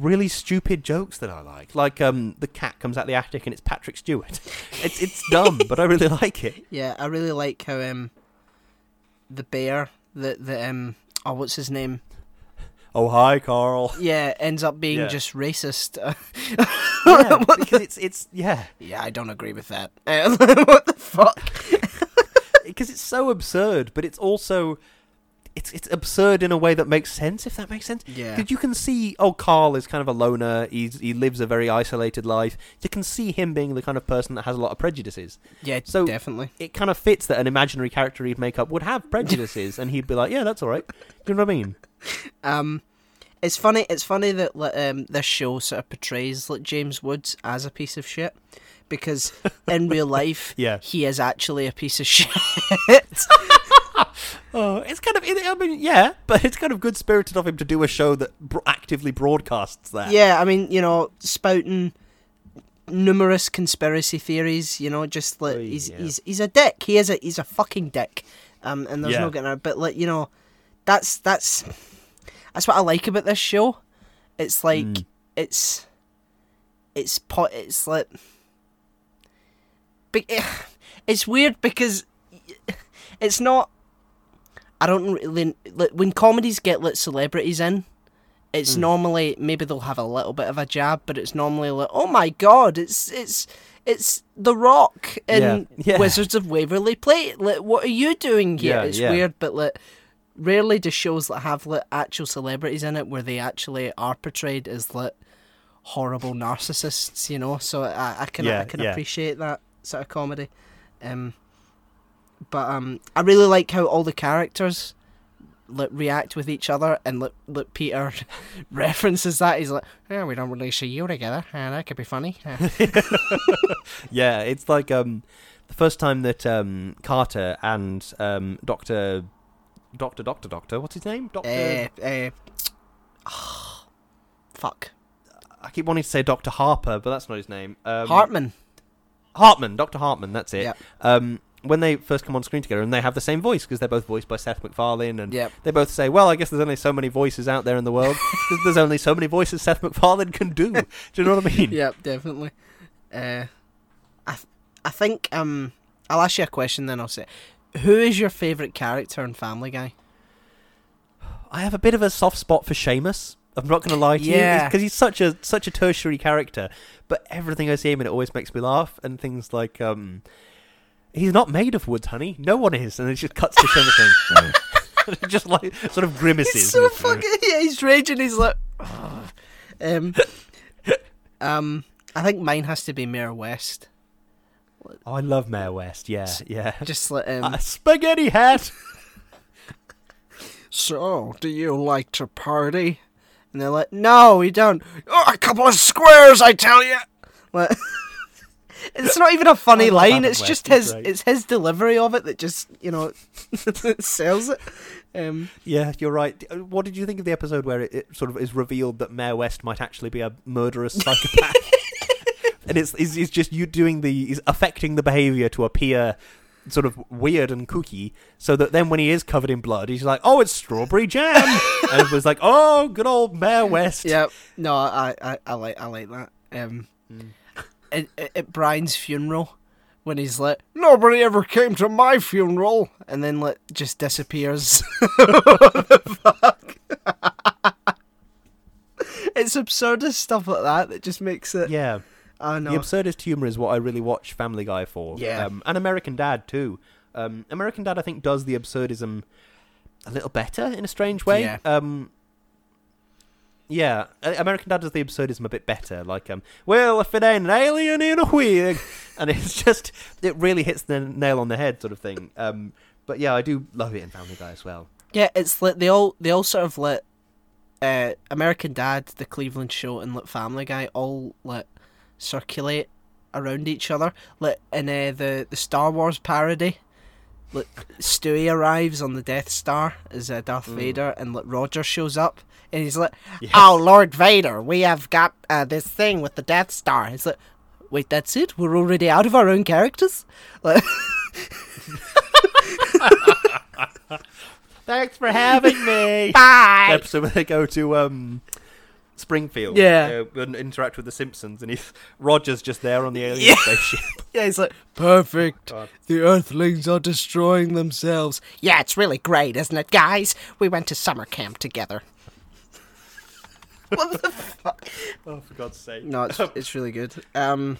S1: really stupid jokes that i like. Like um, the cat comes out the attic and it's patrick stewart. It's it's dumb but i really like it.
S2: Yeah, I really like how um, the bear, the the um, oh, what's his name?
S1: Oh hi carl
S2: Yeah, ends up being
S1: Yeah.
S2: just racist.
S1: yeah, because it's it's yeah
S2: yeah, I don't agree with that. What the fuck?
S1: because it's so absurd but it's also it's it's absurd in a way that makes sense if that makes sense
S2: Yeah,
S1: Because you can see, oh, Carl is kind of a loner. He's, he lives a very isolated life. You can see him being the kind of person that has a lot of prejudices.
S2: yeah,
S1: so-
S2: definitely.
S1: It kind of fits that an imaginary character he'd make up would have prejudices, and he'd be like, yeah, that's all right. Do you know what I mean?
S2: Um, it's funny. It's funny that um, this show sort of portrays like James Woods as a piece of shit, because in real life,
S1: Yeah.
S2: he is actually a piece of shit.
S1: Oh, it's kind of, I mean, yeah, but it's kind of good spirited of him to do a show that actively broadcasts that.
S2: yeah, I mean, you know, spouting numerous conspiracy theories. You know, just like he's
S1: yeah.
S2: he's he's a dick. He is a he's a fucking dick. Um, and there's
S1: Yeah.
S2: no getting out. But like you know, that's that's that's what I like about this show. It's like
S1: Mm.
S2: it's it's pot. it's like be- it's weird because it's not I don't really like, when comedies get like celebrities in it's
S1: Mm.
S2: normally maybe they'll have a little bit of a jab but it's normally like oh my god it's it's it's the rock in
S1: Yeah, yeah.
S2: wizards of waverly place like what are you doing here
S1: Yeah,
S2: it's weird but like rarely do shows that have like actual celebrities in it where they actually are portrayed as like horrible narcissists, you know. So I, I can
S1: Yeah,
S2: I can
S1: yeah.
S2: appreciate that sort of comedy. Um, but um, I really like how all the characters like, react with each other, and like, like Peter references that. He's like, "Yeah, we don't really see you together. Uh, that could be funny."
S1: Yeah, it's like um, the first time that um, Carter and um, Doctor, Doctor, Doctor, Doctor, what's his name? Doctor.
S2: uh, uh, fuck.
S1: I keep wanting to say Doctor Harper, but that's not his name. Um,
S2: Hartman.
S1: Hartman, Doctor Hartman. That's it.
S2: Yep.
S1: Um, when they first come on screen together, and they have the same voice because they're both voiced by Seth MacFarlane, and
S2: Yep.
S1: they both say, "Well, I guess there's only so many voices out there in the world. there's, there's only so many voices Seth MacFarlane can do." Do you know what I mean?
S2: Yep, definitely. Uh, I th- I think um I'll ask you a question then I'll say who is your favourite character in Family Guy?
S1: I have a bit of a soft spot for Seamus. I'm not going to lie to
S2: Yeah.
S1: you, because he's such a such a tertiary character. But everything I see him in, it always makes me laugh, and things like um, he's not made of wood, honey. No one is, and it just cuts to Seamus thing. just like sort of grimaces.
S2: He's so fucking yeah, he's raging, he's like "Ugh." um um I think mine has to be Mayor West.
S1: Oh, I love Mayor West. Yeah, yeah.
S2: Just like um
S1: A spaghetti hat.
S2: So, do you like to party? And they're like, No, we don't. Oh, a couple of squares, I tell you. Like, it's not even a funny line. It's
S1: West,
S2: just his.
S1: great.
S2: It's his delivery of it that just you know sells it. Um,
S1: Yeah, you're right. Uh, What did you think of the episode where it, it sort of is revealed that Mayor West might actually be a murderous psychopath? And it's, it's it's just you doing the he's affecting the behavior to appear sort of weird and kooky, so that then when he is covered in blood, he's like, "Oh, it's strawberry jam," and it was like, "Oh, good old Mayor West."
S2: yeah, no, I, I, I like, I like that. Um,
S1: Mm.
S2: at, at Brian's funeral, when he's like, nobody ever came to my funeral, and then like just disappears. what the fuck? it's absurdist stuff like that that just makes it.
S1: Yeah,
S2: I know.
S1: the absurdist humor is what I really watch Family Guy for.
S2: Yeah.
S1: um, and American Dad too. Um, American Dad, I think, does the absurdism a little better in a strange way.
S2: Yeah.
S1: Um, yeah, American Dad does the absurdism a bit better. Like, um, well, if it ain't an alien in a wig, and it's just it really hits the nail on the head, sort of thing. Um, but yeah, I do love it in Family Guy as well.
S2: Yeah, it's like they all they all sort of let uh, American Dad, the Cleveland Show, and like Family Guy all like circulate around each other. Like in uh, the the Star Wars parody, like Stewie arrives on the Death Star as uh, Darth
S1: Mm.
S2: Vader, and like Roger shows up, and he's like,
S1: Yes.
S2: "Oh Lord Vader, we have got uh, this thing with the Death Star." It's like, "Wait, that's it? We're already out of our own characters." Like,
S1: Thanks for having me.
S2: bye.
S1: episode where they go to um, Springfield,
S2: Yeah.
S1: uh, and interact with the Simpsons, and he's Roger's just there on the alien
S2: Yeah.
S1: spaceship.
S2: Yeah, he's like, perfect.
S1: God.
S2: The Earthlings are destroying themselves. Yeah, it's really great, isn't it, guys? We went to summer camp together. what the fuck?
S1: Oh, for God's sake!
S2: No, it's it's really good. Um,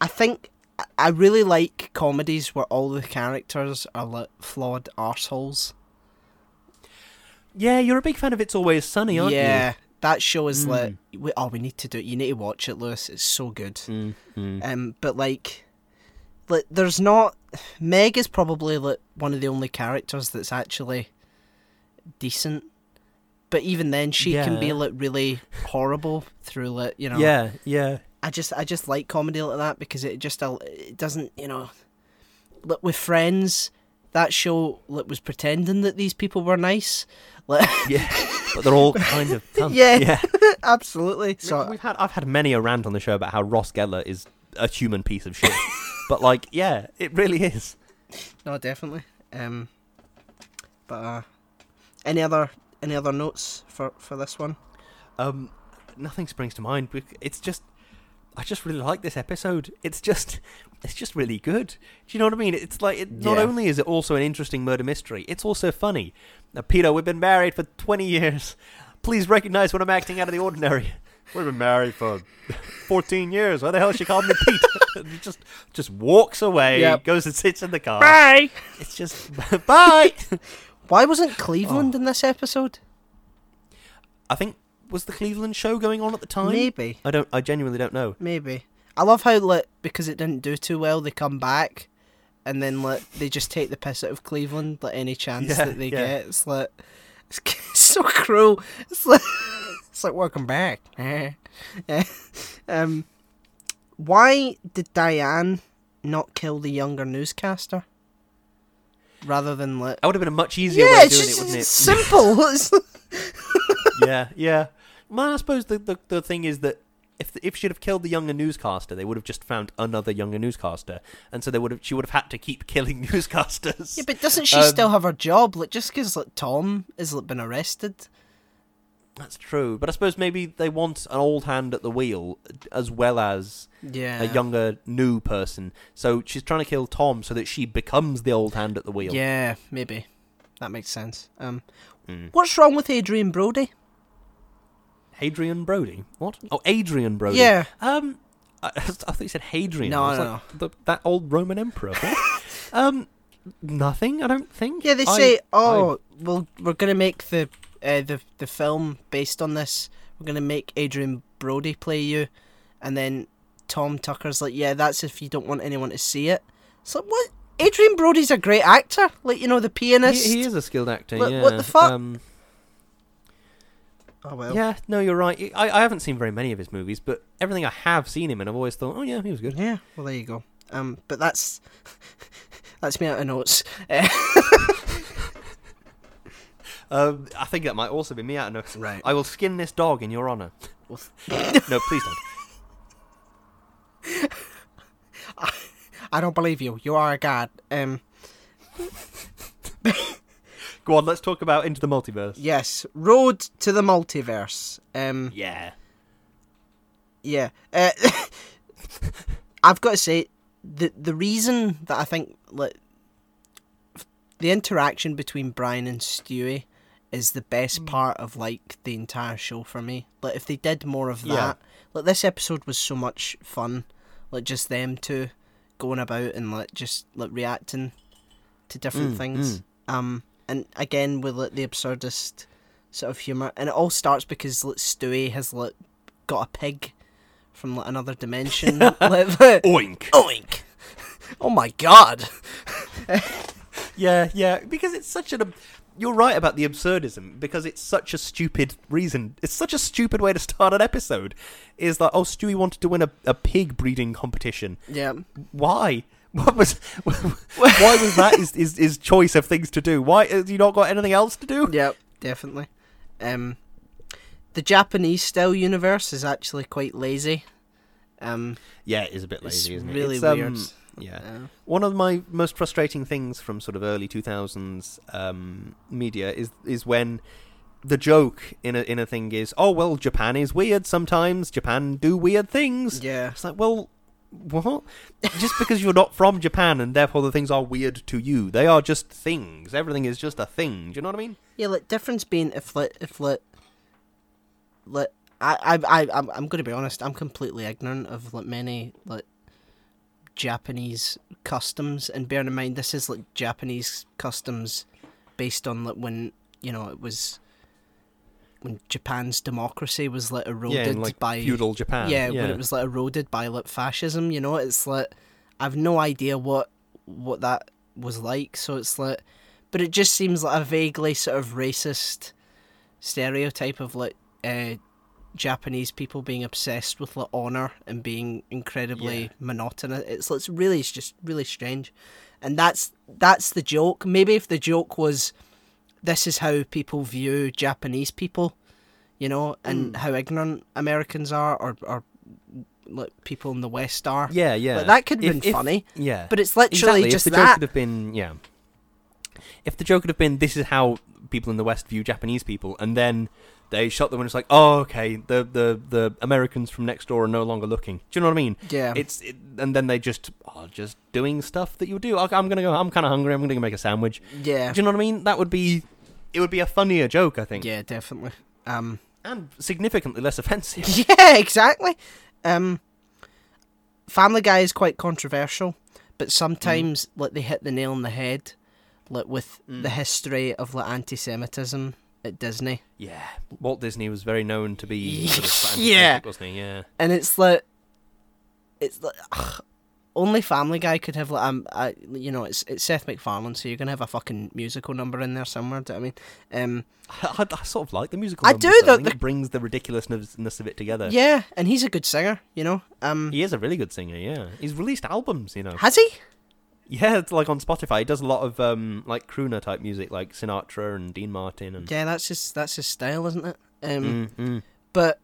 S2: I think I- I really like comedies where all the characters are like flawed arseholes.
S1: Yeah, you're a big fan of It's Always Sunny, aren't you?
S2: yeah, that show is
S1: Mm.
S2: like, we, oh, we need to do it. You need to watch it, Lewis. It's so good.
S1: you? Mm,
S2: Um, but like, like there's not. Meg is probably like one of the only characters that's actually decent. But even then, she can be
S1: Yeah.
S2: like really horrible through like you know.
S1: Yeah, yeah.
S2: I just I just like comedy like that because it just al- it doesn't you know. Look with Friends, that show like, was pretending that these people were nice. Like,
S1: Yeah, but they're all kind of cunts.
S2: Yeah.
S1: yeah.
S2: absolutely. So
S1: We've had I've had many a rant on the show about how Ross Geller is a human piece of shit, but like, yeah, it really is.
S2: no, definitely. Um, but uh, any other any other notes for for this one?
S1: Um, nothing springs to mind. It's just, I just really like this episode. It's just, it's just really good. Do you know what I mean? It's like, it, not
S2: Yeah.
S1: only is it also an interesting murder mystery, it's also funny. Now, Peter, we've been married for twenty years. Please recognize when I'm acting out of the ordinary. We've been married for fourteen years. Why the hell is she called me Pete? and just, just walks away.
S2: Yep.
S1: Goes and sits in the car.
S2: Bye.
S1: It's just bye.
S2: Why wasn't Cleveland oh. in this episode?
S1: I think was the Cleveland show going on at the time.
S2: Maybe,
S1: I don't. I genuinely don't know.
S2: maybe. I love how like because it didn't do too well, they come back and then like they just take the piss out of Cleveland like any chance
S1: Yeah,
S2: that they
S1: yeah.
S2: get. It's like it's, so cruel. It's like it's like welcome back. um, why did Diane not kill the younger newscaster rather than let?
S1: That would have been a much easier way of doing
S2: just
S1: it, wouldn't it?
S2: it's simple.
S1: Yeah, yeah. Well, I suppose the, the the thing is that if if she'd have killed the younger newscaster, they would have just found another younger newscaster, and so they would have she would have had to keep killing newscasters.
S2: yeah, but doesn't she
S1: Um,
S2: still have her job? Like just because like Tom has like, been arrested.
S1: That's true. But I suppose maybe they want an old hand at the wheel as well as
S2: Yeah.
S1: a younger new person. So she's trying to kill Tom so that she becomes the old hand at the wheel.
S2: Yeah, maybe. That makes sense. Um,
S1: Mm.
S2: what's wrong with Adrien Brody?
S1: Hadrian Brody. What? Oh, Adrien Brody.
S2: Yeah.
S1: Um, I, I thought you said Hadrian.
S2: No,
S1: I was
S2: no,
S1: like, The, that old Roman emperor. Um, nothing. I don't think.
S2: Yeah, they
S1: I-
S2: say, "Oh, well, we're gonna make the uh, the the film based on this. We're gonna make Adrien Brody play you," and then Tom Tucker's like, "Yeah, that's if you don't want anyone to see it." It's like, what? Adrien Brody's a great actor, like you know the pianist.
S1: he is a skilled actor. Yeah.
S2: what the fuck?
S1: Um,
S2: Oh well.
S1: yeah. No, you're right. I, I haven't seen very many of his movies, but everything I have seen him in, I've always thought, oh yeah, he was good.
S2: Yeah. Well, there you go. Um, but that's that's me out of notes.
S1: Um, I think that might also be me out of notes.
S2: Right.
S1: I will skin this dog in your honor. No, please don't.
S2: I don't believe you. You are a god. Um,
S1: Go on, let's talk about Into the Multiverse.
S2: yes. Road to the multiverse. Um.
S1: Yeah.
S2: Yeah. Uh, I've got to say the the reason that I think like the interaction between Brian and Stewie is the best part of like the entire show for me. Like if they did more of that,
S1: Yeah.
S2: like this episode was so much fun. Like just them two going about and like just like reacting to different
S1: Mm,
S2: things. Um and again with like the absurdist sort of humor and it all starts because like Stewie has like got a pig from like another dimension. like,
S1: Oink.
S2: oink! Oh my god!
S1: Yeah, yeah, because it's such an. You're right about the absurdism because it's such a stupid reason. It's such a stupid way to start an episode. Is like, oh, Stewie wanted to win a, a pig breeding competition.
S2: Yeah,
S1: Why? What was? why was that his, his his choice of things to do? Why has he not got anything else to do?
S2: Yep, definitely. Um, the Japanese style universe is actually quite lazy. Um,
S1: Yeah, it is a bit lazy, isn't it?
S2: really
S1: It's, um,
S2: weird.
S1: Yeah.
S2: Uh,
S1: One of my most frustrating things from sort of early 2000s um, media is is when the joke in a in a thing is, oh well, Japan is weird sometimes. Japan do weird things.
S2: yeah,
S1: It's like, well, what? just because you're not from Japan and therefore the things are weird to you, they are just things. Everything is just a thing. Do you know what I mean?
S2: yeah. Like difference being if like if like like I I I I'm I'm gonna be honest. I'm completely ignorant of like many like Japanese customs, and bearing in mind this is like Japanese customs based on like when you know it was when Japan's democracy was like eroded
S1: yeah, like
S2: by
S1: feudal Japan.
S2: yeah, when it was like eroded by like fascism, you know, it's like I've no idea what what that was like. So it's like, but it just seems like a vaguely sort of racist stereotype of like uh, Japanese people being obsessed with like honor and being incredibly
S1: Yeah.
S2: monotonous. It's it's really it's just really strange, and that's that's the joke. Maybe if the joke was, this is how people view Japanese people, you know, and mm. how ignorant Americans are, or or like people in the West are.
S1: yeah, yeah.
S2: Like, that could have
S1: If-
S2: been
S1: if-
S2: funny,
S1: Yeah,
S2: but it's literally
S1: exactly.
S2: just
S1: if the joke could have been yeah. If the joke could have been this is how people in the west view japanese people and then they shot them and it's like oh okay the the the americans from next door are no longer looking. Do you know what i mean?
S2: Yeah,
S1: it's it, and then they just are just doing stuff that you do. I'm gonna go i'm kind of hungry i'm gonna go make a sandwich.
S2: Yeah,
S1: do you know what i mean? That would be it would be a funnier joke i think
S2: yeah, definitely. Um,
S1: and significantly less offensive
S2: yeah, exactly. Um, Family Guy is quite controversial, but sometimes like they hit the nail on the head, like with the
S1: Mm.
S2: history of like anti-Semitism at Disney,
S1: yeah walt disney was very known to be sort of
S2: Yeah.
S1: wasn't he yeah
S2: and it's like, it's like, ugh, only Family Guy could have like um, uh, you know, it's it's Seth MacFarlane, so you're gonna have a fucking musical number in there somewhere. Do you know what I mean? Um,
S1: I, I sort of like the musical.
S2: I
S1: numbers,
S2: do,
S1: though.
S2: the-
S1: I
S2: the-
S1: it brings the ridiculousness of it together.
S2: yeah, and he's a good singer. You know, um,
S1: He is a really good singer. Yeah, he's released albums. You know.
S2: has he?
S1: Yeah, it's like on Spotify. He does a lot of um like crooner type music, like Sinatra and Dean Martin and.
S2: Yeah, that's just that's his style, isn't it? Um,
S1: Mm, mm.
S2: but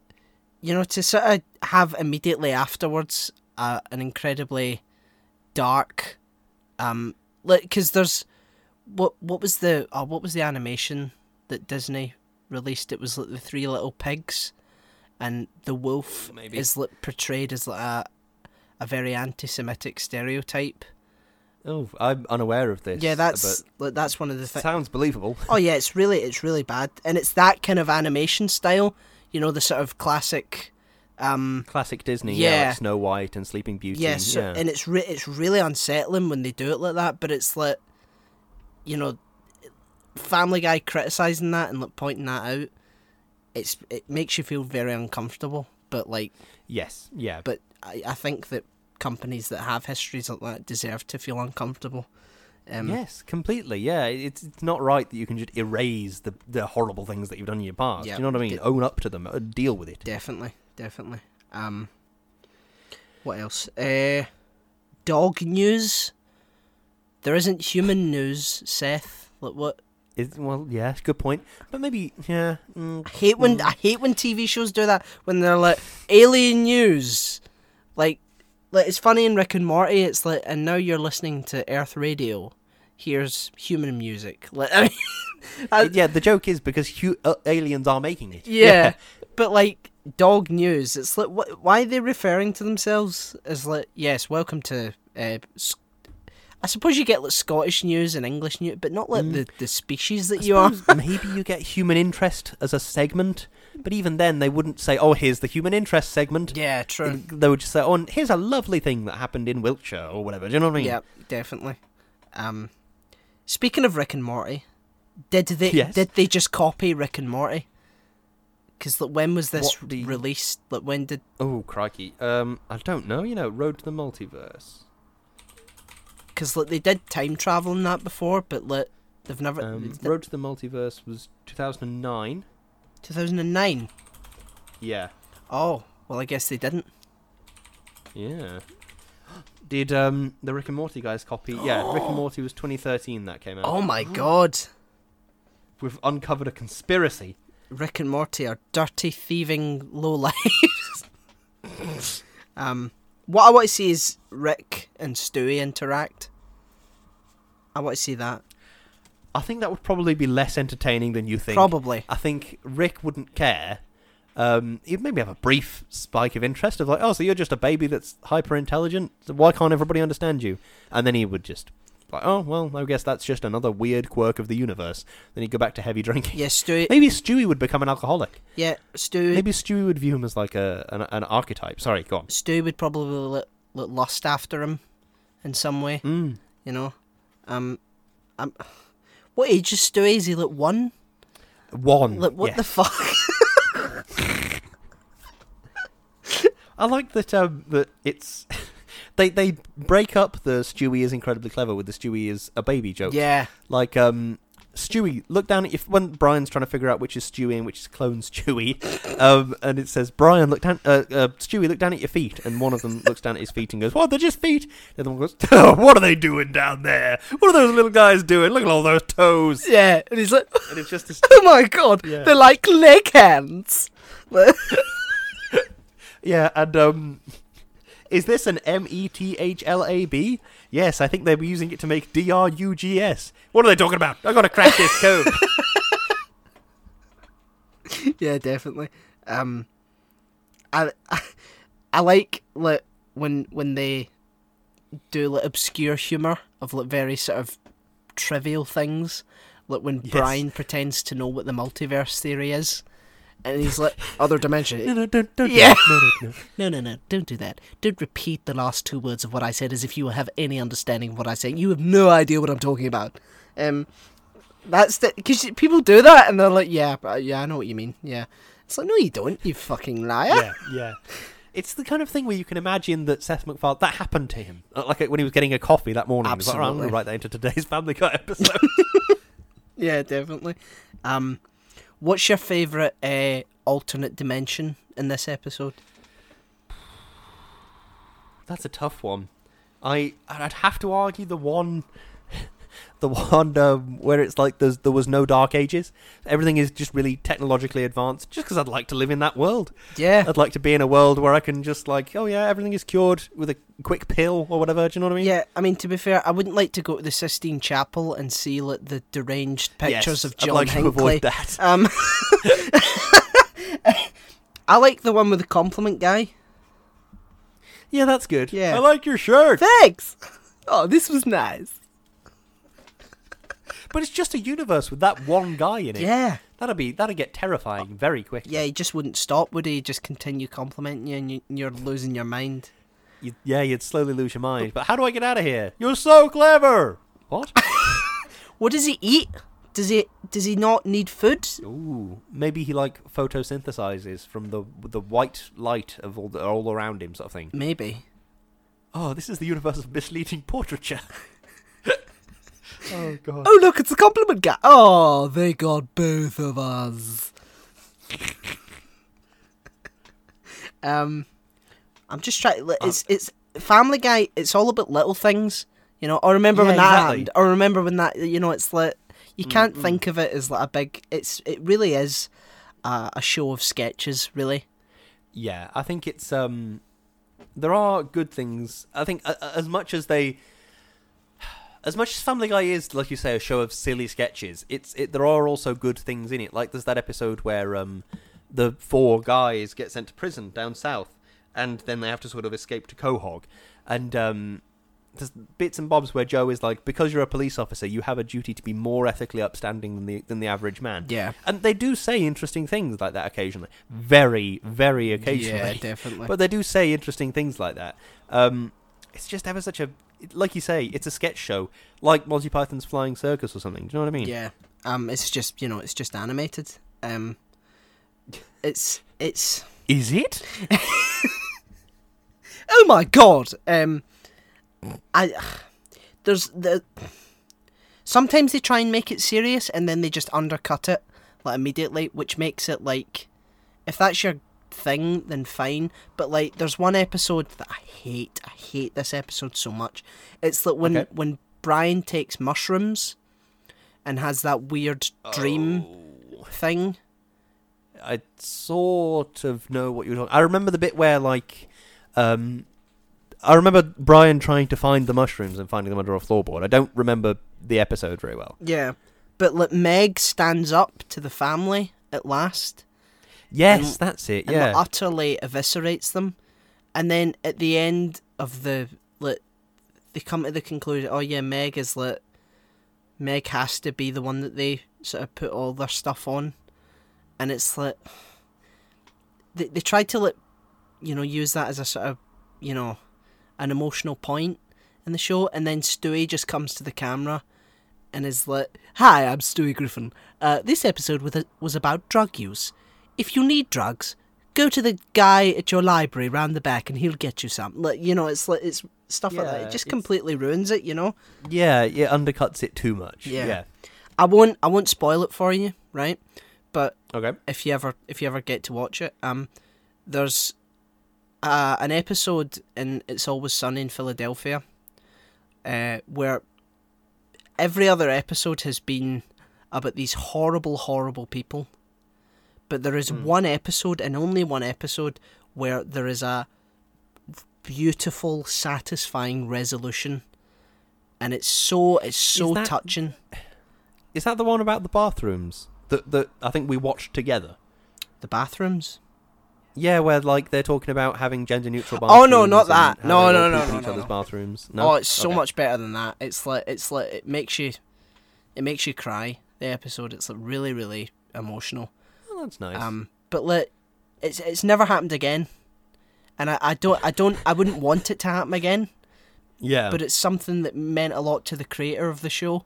S2: you know, to sort of have immediately afterwards uh, an incredibly dark, um, like because there's what what was the oh, what was the animation that Disney released? It was like the three little pigs, and the wolf
S1: Maybe.
S2: is like portrayed as like a a very anti-Semitic stereotype.
S1: Oh, I'm unaware of this.
S2: yeah, that's like, that's one of the things.
S1: sounds believable.
S2: Oh yeah, it's really it's really bad, and it's that kind of animation style. You know, the sort of classic. Um,
S1: Classic Disney. Yeah,
S2: Yeah.
S1: like Snow White and Sleeping Beauty.
S2: yes, so-
S1: yeah.
S2: and it's re- it's really unsettling when they do it like that. But it's like, you know, Family Guy criticizing that and like pointing that out. It's it makes you feel very uncomfortable. But like,
S1: yes, yeah.
S2: but I, I think that companies that have histories like that deserve to feel uncomfortable. Um,
S1: yes, completely. Yeah, it's it's not right that you can just erase the the horrible things that you've done in your past.
S2: Yeah.
S1: you know what I mean? Own up to them. uh, Deal with it.
S2: Definitely, definitely. Um, what else? Uh, dog news. There isn't human news, Seth. Like what?
S1: Is well, yeah, good point. But maybe, yeah. Mm,
S2: I hate when
S1: mm.
S2: I hate when TV shows do that when they're like alien news. Like, like it's funny in Rick and Morty. It's like, and now you're listening to Earth Radio. Here's human music. Like, I mean, I-
S1: yeah, the joke is because hu- uh, aliens are making it.
S2: yeah, but like dog news. It's like, wh- why are they referring to themselves as like, yes, welcome to. Uh, S- I suppose you get like Scottish news and English news, but not like
S1: Mm.
S2: the, the species that
S1: I
S2: you are.
S1: maybe you get human interest as a segment, but even then they wouldn't say, "Oh, here's the human interest segment."
S2: Yeah, true.
S1: They would just say, "Oh, here's a lovely thing that happened in Wiltshire or whatever." Do you know what I mean?
S2: Yeah, definitely. Um, speaking of Rick and Morty, did they
S1: Yes.
S2: did they just copy Rick and Morty? Because like, when was this
S1: the-
S2: released? Like when did?
S1: Oh, crikey. Um, I don't know. You know, Road to the Multiverse.
S2: Because like they did time travel in that before, but like they've never.
S1: Um, Road to the Multiverse was 2009.
S2: Two thousand and nine.
S1: Yeah.
S2: Oh well, I guess they didn't.
S1: Yeah. Did um the Rick and Morty guys copy? Yeah, Rick and Morty was 2013 that came out.
S2: Oh my god,
S1: We've uncovered a conspiracy.
S2: Rick and Morty are dirty thieving lowlifes. um, what I want to see is Rick and Stewie interact. I want to see that.
S1: I think that would probably be less entertaining than you think.
S2: Probably.
S1: I think Rick wouldn't care. Um, he'd maybe have a brief spike of interest of like, oh, so you're just a baby that's hyper intelligent. So why can't everybody understand you? And then he would just like, oh, well, I guess that's just another weird quirk of the universe. Then he'd go back to heavy drinking.
S2: Yeah, Stewie.
S1: Maybe Stewie would become an alcoholic.
S2: Yeah, Stewie.
S1: Maybe Stewie would view him as like a an, an archetype. Sorry, go on.
S2: Stewie would probably look, look lust after him in some way,
S1: Mm.
S2: you know. Um, um, what age is Stewie? Is he like one?
S1: One.
S2: Like what the fuck?
S1: I like that. Um, that it's they they break up the Stewie is incredibly clever with the Stewie is a baby joke.
S2: yeah,
S1: Like um, Stewie, look down at your when Brian's trying to figure out which is Stewie and which is clone Stewie, um, and it says Brian, look down, uh, uh, Stewie, look down at your feet, and one of them looks down at his feet and goes, "What? They're just feet." The other one goes, oh, "What are they doing down there? What are those little guys doing? Look at all those toes."
S2: yeah, and he's like,
S1: And it's just this,
S2: oh my god,
S1: Yeah.
S2: they're like leg hands.
S1: yeah, and um. Is this an M E T H L A B? Yes, I think they were using it to make D R U G S. What are they talking about? I've gotta crack this code.
S2: yeah, definitely. Um, I, I like like when when they do like obscure humor of like very sort of trivial things, like when
S1: Yes.
S2: Brian pretends to know what the multiverse theory is, and he's like other dimension.
S1: no, no, don't, don't
S2: Yeah.
S1: No, no, no.
S2: No, no, no, don't do that. Don't repeat the last two words of what I said as if you have any understanding of what I say. You have no idea what I'm talking about. Um, that's the because people do that and they're like, yeah, yeah, I know what you mean. Yeah, it's like, no, you don't, you fucking liar.
S1: yeah, yeah. It's the kind of thing where you can imagine that Seth MacFarlane that happened to him, Uh, like when he was getting a coffee that morning. He was like, "Oh, I'm going
S2: Absolutely.
S1: to write that into today's Family Guy episode.
S2: Yeah, definitely. Um, what's your favourite uh, alternate dimension in this episode?
S1: That's a tough one. I I'd have to argue the one, the one um, where it's like there's there was no Dark Ages. Everything is just really technologically advanced. Just because I'd like to live in that world.
S2: Yeah,
S1: I'd like to be in a world where I can just like, oh yeah, everything is cured with a quick pill or whatever. Do you know what I mean?
S2: yeah. I mean, to be fair, I wouldn't like to go to the Sistine Chapel and see like the deranged pictures
S1: Yes,
S2: of
S1: I'd
S2: John
S1: like to avoid that.
S2: Um, I like the one with the compliment guy.
S1: Yeah, that's good.
S2: Yeah.
S1: I like your shirt.
S2: Thanks. Oh, this was nice.
S1: But it's just a universe with that one guy in it.
S2: Yeah.
S1: That'd be that'd get terrifying very quick.
S2: Yeah, he just wouldn't stop, would he? He'd just continue complimenting you, and you, you're losing your mind.
S1: You'd, yeah, you'd slowly lose your mind. But how do I get out of here? You're so clever. What?
S2: What does he eat? Does he does he not need food?
S1: Ooh, maybe he like photosynthesizes from the the white light of all the, all around him, sort of thing.
S2: Maybe.
S1: Oh, this is the universe of misleading portraiture. oh god.
S2: Oh look, it's a compliment guy. Oh, they got both of us. um, I'm just trying. to. It's it's Family Guy. It's all about little things, you know. Or remember when that
S1: exactly.
S2: happened. Or remember when that. You know, it's like you can't think of it as like a big. It's it really is uh, a show of sketches, really.
S1: Yeah, I think it's um there are good things. I think uh, as much as they as much as Family Guy is like you say a show of silly sketches, it's it there are also good things in it. Like there's that episode where um the four guys get sent to prison down south and then they have to sort of escape to Quahog and um there's bits and bobs where Joe is like, because you're a police officer, you have a duty to be more ethically upstanding than the than the average man.
S2: Yeah.
S1: And they do say interesting things like that occasionally. Very, very occasionally.
S2: Yeah, definitely.
S1: But they do say interesting things like that. Um, it's just ever such a, like you say, it's a sketch show, like Monty Python's Flying Circus or something. Do you know what I mean?
S2: Yeah. Um, it's just you know, it's just animated. Um, it's it's.
S1: Is it?
S2: Oh my god. Um, I there's the. Sometimes they try and make it serious, and then they just undercut it like immediately, which makes it like, if that's your thing, then fine. But like, there's one episode that I hate. I hate this episode so much. It's that when
S1: Okay.
S2: when Brian takes mushrooms, and has that weird dream thing.
S1: I sort of know what you're talking. I remember the bit where like, um, I remember Brian trying to find the mushrooms and finding them under a floorboard. I don't remember the episode very well.
S2: Yeah. But like Meg stands up to the family at last
S1: Yes,
S2: And-
S1: that's it. Yeah.
S2: utterly eviscerates them. And then at the end of the like they come to the conclusion, oh yeah, Meg is like Meg has to be the one that they sort of put all their stuff on. And it's like they they tried to like you know, use that as a sort of you know, an emotional point in the show and then Stewie just comes to the camera and is like, "Hi, I'm Stewie Griffin. Uh, this episode was about drug use. If you need drugs, go to the guy at your library round the back, and he'll get you some. Like, you know, it's like it's stuff like that. It just completely ruins it. You know.
S1: yeah, it undercuts it too much.
S2: Yeah.
S1: yeah.
S2: I won't. I won't spoil it for you, right? But
S1: Okay.
S2: if you ever if you ever get to watch it, um, there's uh, an episode in It's Always Sunny in Philadelphia, uh, where every other episode has been about these horrible, horrible people, but there is
S1: Hmm.
S2: one episode and only one episode where there is a beautiful, satisfying resolution, and it's so it's so
S1: that-
S2: touching.
S1: Is that the one about the bathrooms that that I think we watched together?
S2: The bathrooms.
S1: Yeah, where like they're talking about having gender neutral bathrooms.
S2: Oh, no, not that. No, no, no, no,
S1: each
S2: no,
S1: other's
S2: no.
S1: bathrooms. No?
S2: Oh, it's so
S1: Okay.
S2: much better than that. It's like it's like it makes you, it makes you cry. The episode, it's like really, really emotional.
S1: Oh, that's nice.
S2: Um, but like, it's it's never happened again, and I, I don't I don't I wouldn't want it to happen again.
S1: yeah,
S2: But it's something that meant a lot to the creator of the show,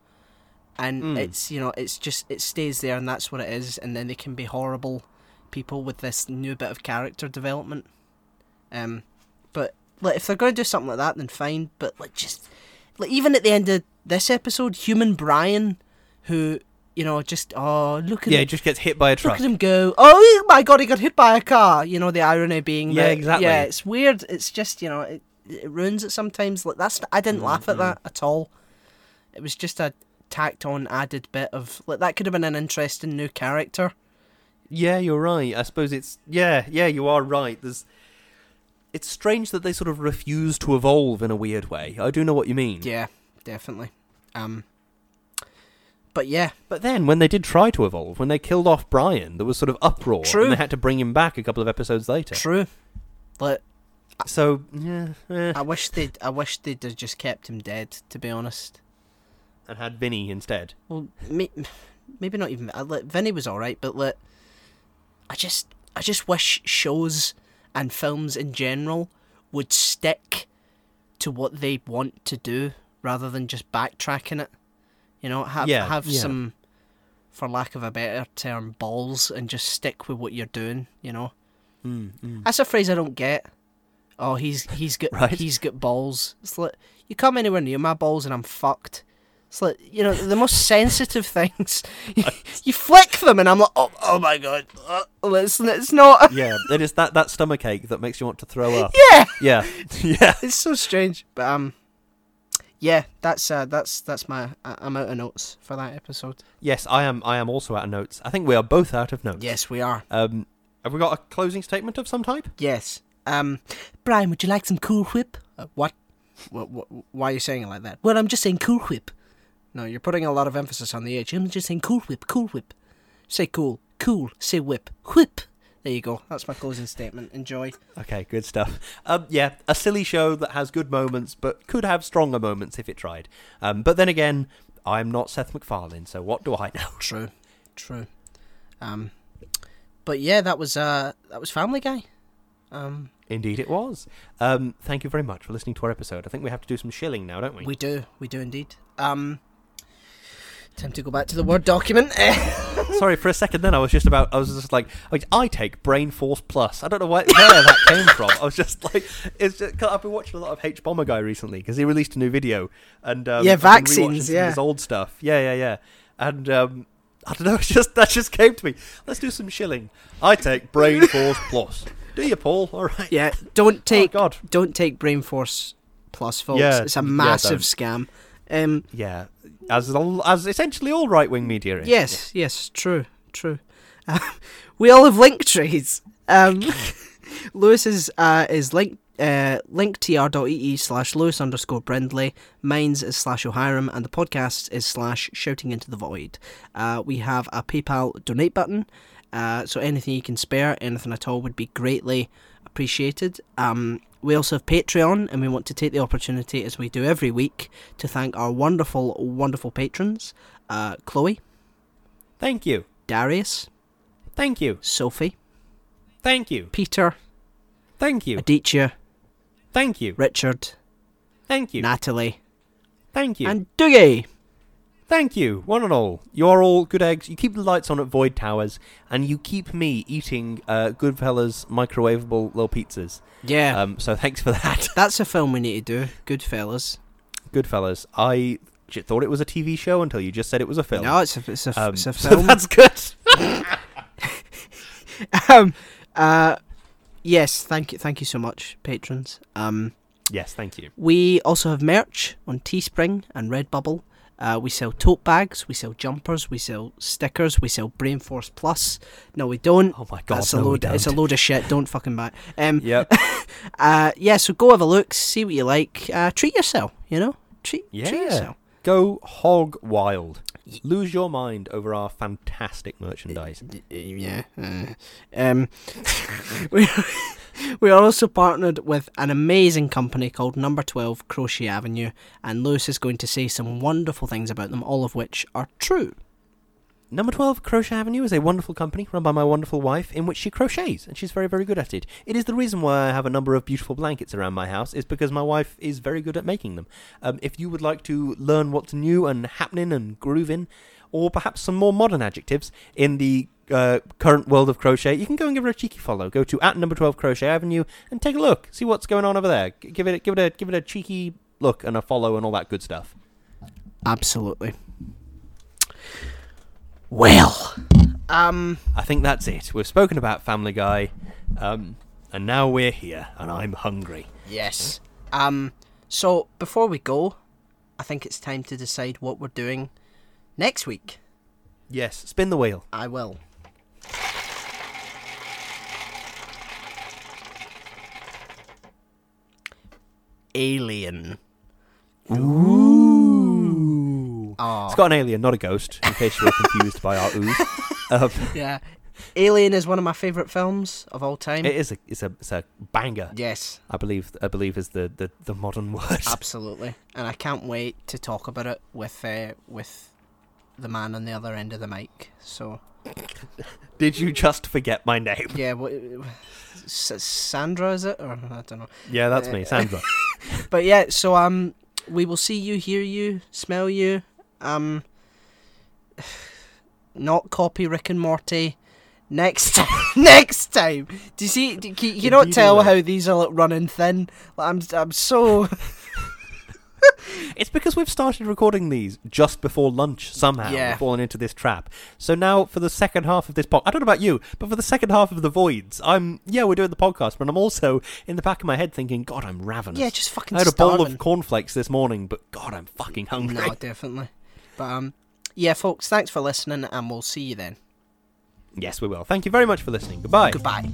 S2: and
S1: Mm.
S2: it's you know it's just it stays there, and that's what it is. And then they can be horrible people with this new bit of character development. Um, but like if they're going to do something like that, then fine. But like just like even at the end of this episode, human Brian, who you know just oh look at
S1: Yeah,
S2: him,
S1: he just gets hit by a truck.
S2: look at him go. Oh my god, he got hit by a car. You know the irony being
S1: Yeah,
S2: that-
S1: exactly.
S2: Yeah, it's weird. It's just you know it, it ruins it sometimes. Like that's I didn't laugh at that at all. It was just a tacked on added bit of like that could have been an interesting new character.
S1: Yeah, you're right. I suppose it's yeah, yeah, you are right. There's it's strange that they sort of refuse to evolve in a weird way. I do know what you mean.
S2: Yeah, definitely. Um, but yeah,
S1: But then when they did try to evolve, when they killed off Brian, there was sort of uproar
S2: True.
S1: and they had to bring him back a couple of episodes later.
S2: true. Like
S1: So, yeah, eh.
S2: I wish they'd I wish they'd have just kept him dead. To be honest.
S1: and had Vinny instead.
S2: Well, may, maybe not even. I, like, Vinny was all right, but like, I just, I just wish shows and films in general would stick to what they want to do rather than just backtracking it. You know, have
S1: Yeah,
S2: have
S1: yeah.
S2: some, for lack of a better term, balls, and just stick with what you're doing. You know,
S1: Mm, mm.
S2: that's a phrase I don't get. Oh, he's he's got
S1: Right.
S2: he's got balls. It's like you come anywhere near my balls and I'm fucked. It's like you know the most sensitive things. you flick them and I'm like, oh, oh my god, uh, it's, it's not.
S1: yeah, it is that, that stomach ache that makes you want to throw up.
S2: Yeah,
S1: Yeah, yeah.
S2: it's so strange. But um, yeah, that's uh, that's that's my I'm out of notes for that episode.
S1: Yes, I am. I am also out of notes. I think we are both out of notes.
S2: Yes, we are.
S1: Um, have we got a closing statement of some type?
S2: Yes. Um, Brian, would you like some Cool Whip? Uh, what? What, what? Why are you saying it like that? Well, I'm just saying Cool Whip. No, you're putting a lot of emphasis on the H. I'm just saying Cool Whip, Cool Whip. Say cool, cool. Say whip, whip. There you go. That's my closing statement. Enjoy.
S1: Okay, good stuff. Um, yeah, a silly show that has good moments, but could have stronger moments if it tried. Um, but then again, I'm not Seth MacFarlane, so what do I know?
S2: True, true. Um, but yeah, that was uh, that was Family Guy. Um,
S1: Indeed, it was. Um, thank you very much for listening to our episode. I think we have to do some shilling now, don't we?
S2: we do, we do indeed. Um, time to go back to the word document.
S1: Sorry, for a second then I was just about, I was just like, I, I take Brain Force Plus. I don't know where that came from. I was just like, it's just, I've been watching a lot of hbomberguy recently because he released a new video. and um,
S2: Yeah,
S1: I've been rewatching
S2: vaccines, yeah.
S1: His old stuff. Yeah, yeah, yeah. And um, I don't know, it's just, that just came to me. Let's do some shilling. I take Brain Force Plus. Do you, Paul? All right.
S2: yeah, don't take
S1: Oh, God.
S2: don't take Brain Force Plus, folks.
S1: Yeah,
S2: it's a massive
S1: don't.
S2: scam. Um,
S1: Yeah. As, as essentially all right wing media is.
S2: yes, yes, true, true. We all have link trees. Um, Lewis's uh, is link uh, linktr.ee slash Lewis underscore Brindley. Mine's is slash O'Hiram, and the podcast is slash Shouting into the Void. Uh, we have a PayPal donate button, uh, so anything you can spare, anything at all, would be greatly appreciated. Um, we also have Patreon, and we want to take the opportunity, as we do every week, to thank our wonderful, wonderful patrons uh, Chloe,
S1: Thank you.
S2: Darius,
S1: Thank you.
S2: Sophie,
S1: Thank you.
S2: Peter,
S1: Thank you.
S2: Aditya,
S1: Thank you.
S2: Richard,
S1: Thank you.
S2: Natalie,
S1: Thank you.
S2: and Dougie.
S1: Thank you, one and all. You're all good eggs. You keep the lights on at Void Towers, and you keep me eating uh, Goodfellas microwavable little pizzas.
S2: Yeah,
S1: Um, so thanks for that,
S2: that's a film we need to do. Goodfellas.
S1: Goodfellas. I thought it was a TV show until you just said it was a film.
S2: No, it's a it's a,
S1: Um,
S2: it's a
S1: so
S2: film.
S1: that's good.
S2: um, uh, yes, thank you, thank you so much, patrons. Um,
S1: yes, thank you.
S2: we also have merch on Teespring and Redbubble. Uh, we sell tote bags, we sell jumpers, we sell stickers, we sell Brainforce Plus. No, we don't.
S1: Oh my god,
S2: That's a
S1: no, we
S2: load. It's a load of shit. Don't fucking buy. Um,
S1: Yep.
S2: uh, yeah. So go have a look, see what you like. Uh, treat yourself. You know, treat treat
S1: Yeah.
S2: yourself.
S1: Go hog wild. Lose your mind over our fantastic merchandise.
S2: Yeah. uh, um, we are also partnered with an amazing company called Number Twelve Crochet Avenue, and Lewis is going to say some wonderful things about them, all of which are true.
S1: Number 12 Crochet Avenue is a wonderful company run by my wonderful wife in which she crochets and she's very very good at it. It is the reason why I have a number of beautiful blankets around my house is because my wife is very good at making them. Um, if you would like to learn what's new and happening and grooving or perhaps some more modern adjectives in the uh, current world of crochet, you can go and give her a cheeky follow. Go to at number twelve Crochet Avenue and take a look. See what's going on over there. G- Give it, give it a, give it a cheeky look and a follow and all that good stuff.
S2: Absolutely. Well, um,
S1: I think that's it. We've spoken about Family Guy, um, and now we're here, and I'm hungry.
S2: yes. Um, so before we go, I think it's time to decide what we're doing next week.
S1: Yes, spin the wheel.
S2: I will. Alien.
S1: Ooh.
S2: Oh,
S1: It's got an alien, not a ghost. In case you were confused by our ooze. Um,
S2: yeah. Alien is one of my favourite films of all time.
S1: it is a, it's a, it's a banger.
S2: yes,
S1: I believe, I believe is the, the, the modern word.
S2: absolutely. And I can't wait to talk about it with uh, with the man on the other end of the mic. So
S1: Did you just forget my name?
S2: yeah, what, S- Sandra is it or I don't know.
S1: Yeah, that's me, Sandra.
S2: But yeah, so um, we will see you, hear you, smell you. Um, not copy Rick and Morty. Next time, next time. Do you see? Do, can, you not tell how these are like running thin? Like, I'm, I'm so.
S1: It's because we've started recording these just before lunch somehow.
S2: Yeah.
S1: We've fallen into this trap. So now for the second half of this podcast, I don't know about you, but for the second half of the voids, I'm yeah, we're doing the podcast, but I'm also in the back of my head thinking, God, I'm ravenous.
S2: Yeah, just fucking
S1: I had a bowl of cornflakes this morning, but God, I'm fucking hungry.
S2: No, definitely. But um, yeah, folks, thanks for listening, and we'll see you then.
S1: Yes, we will. Thank you very much for listening. Goodbye.
S2: Goodbye.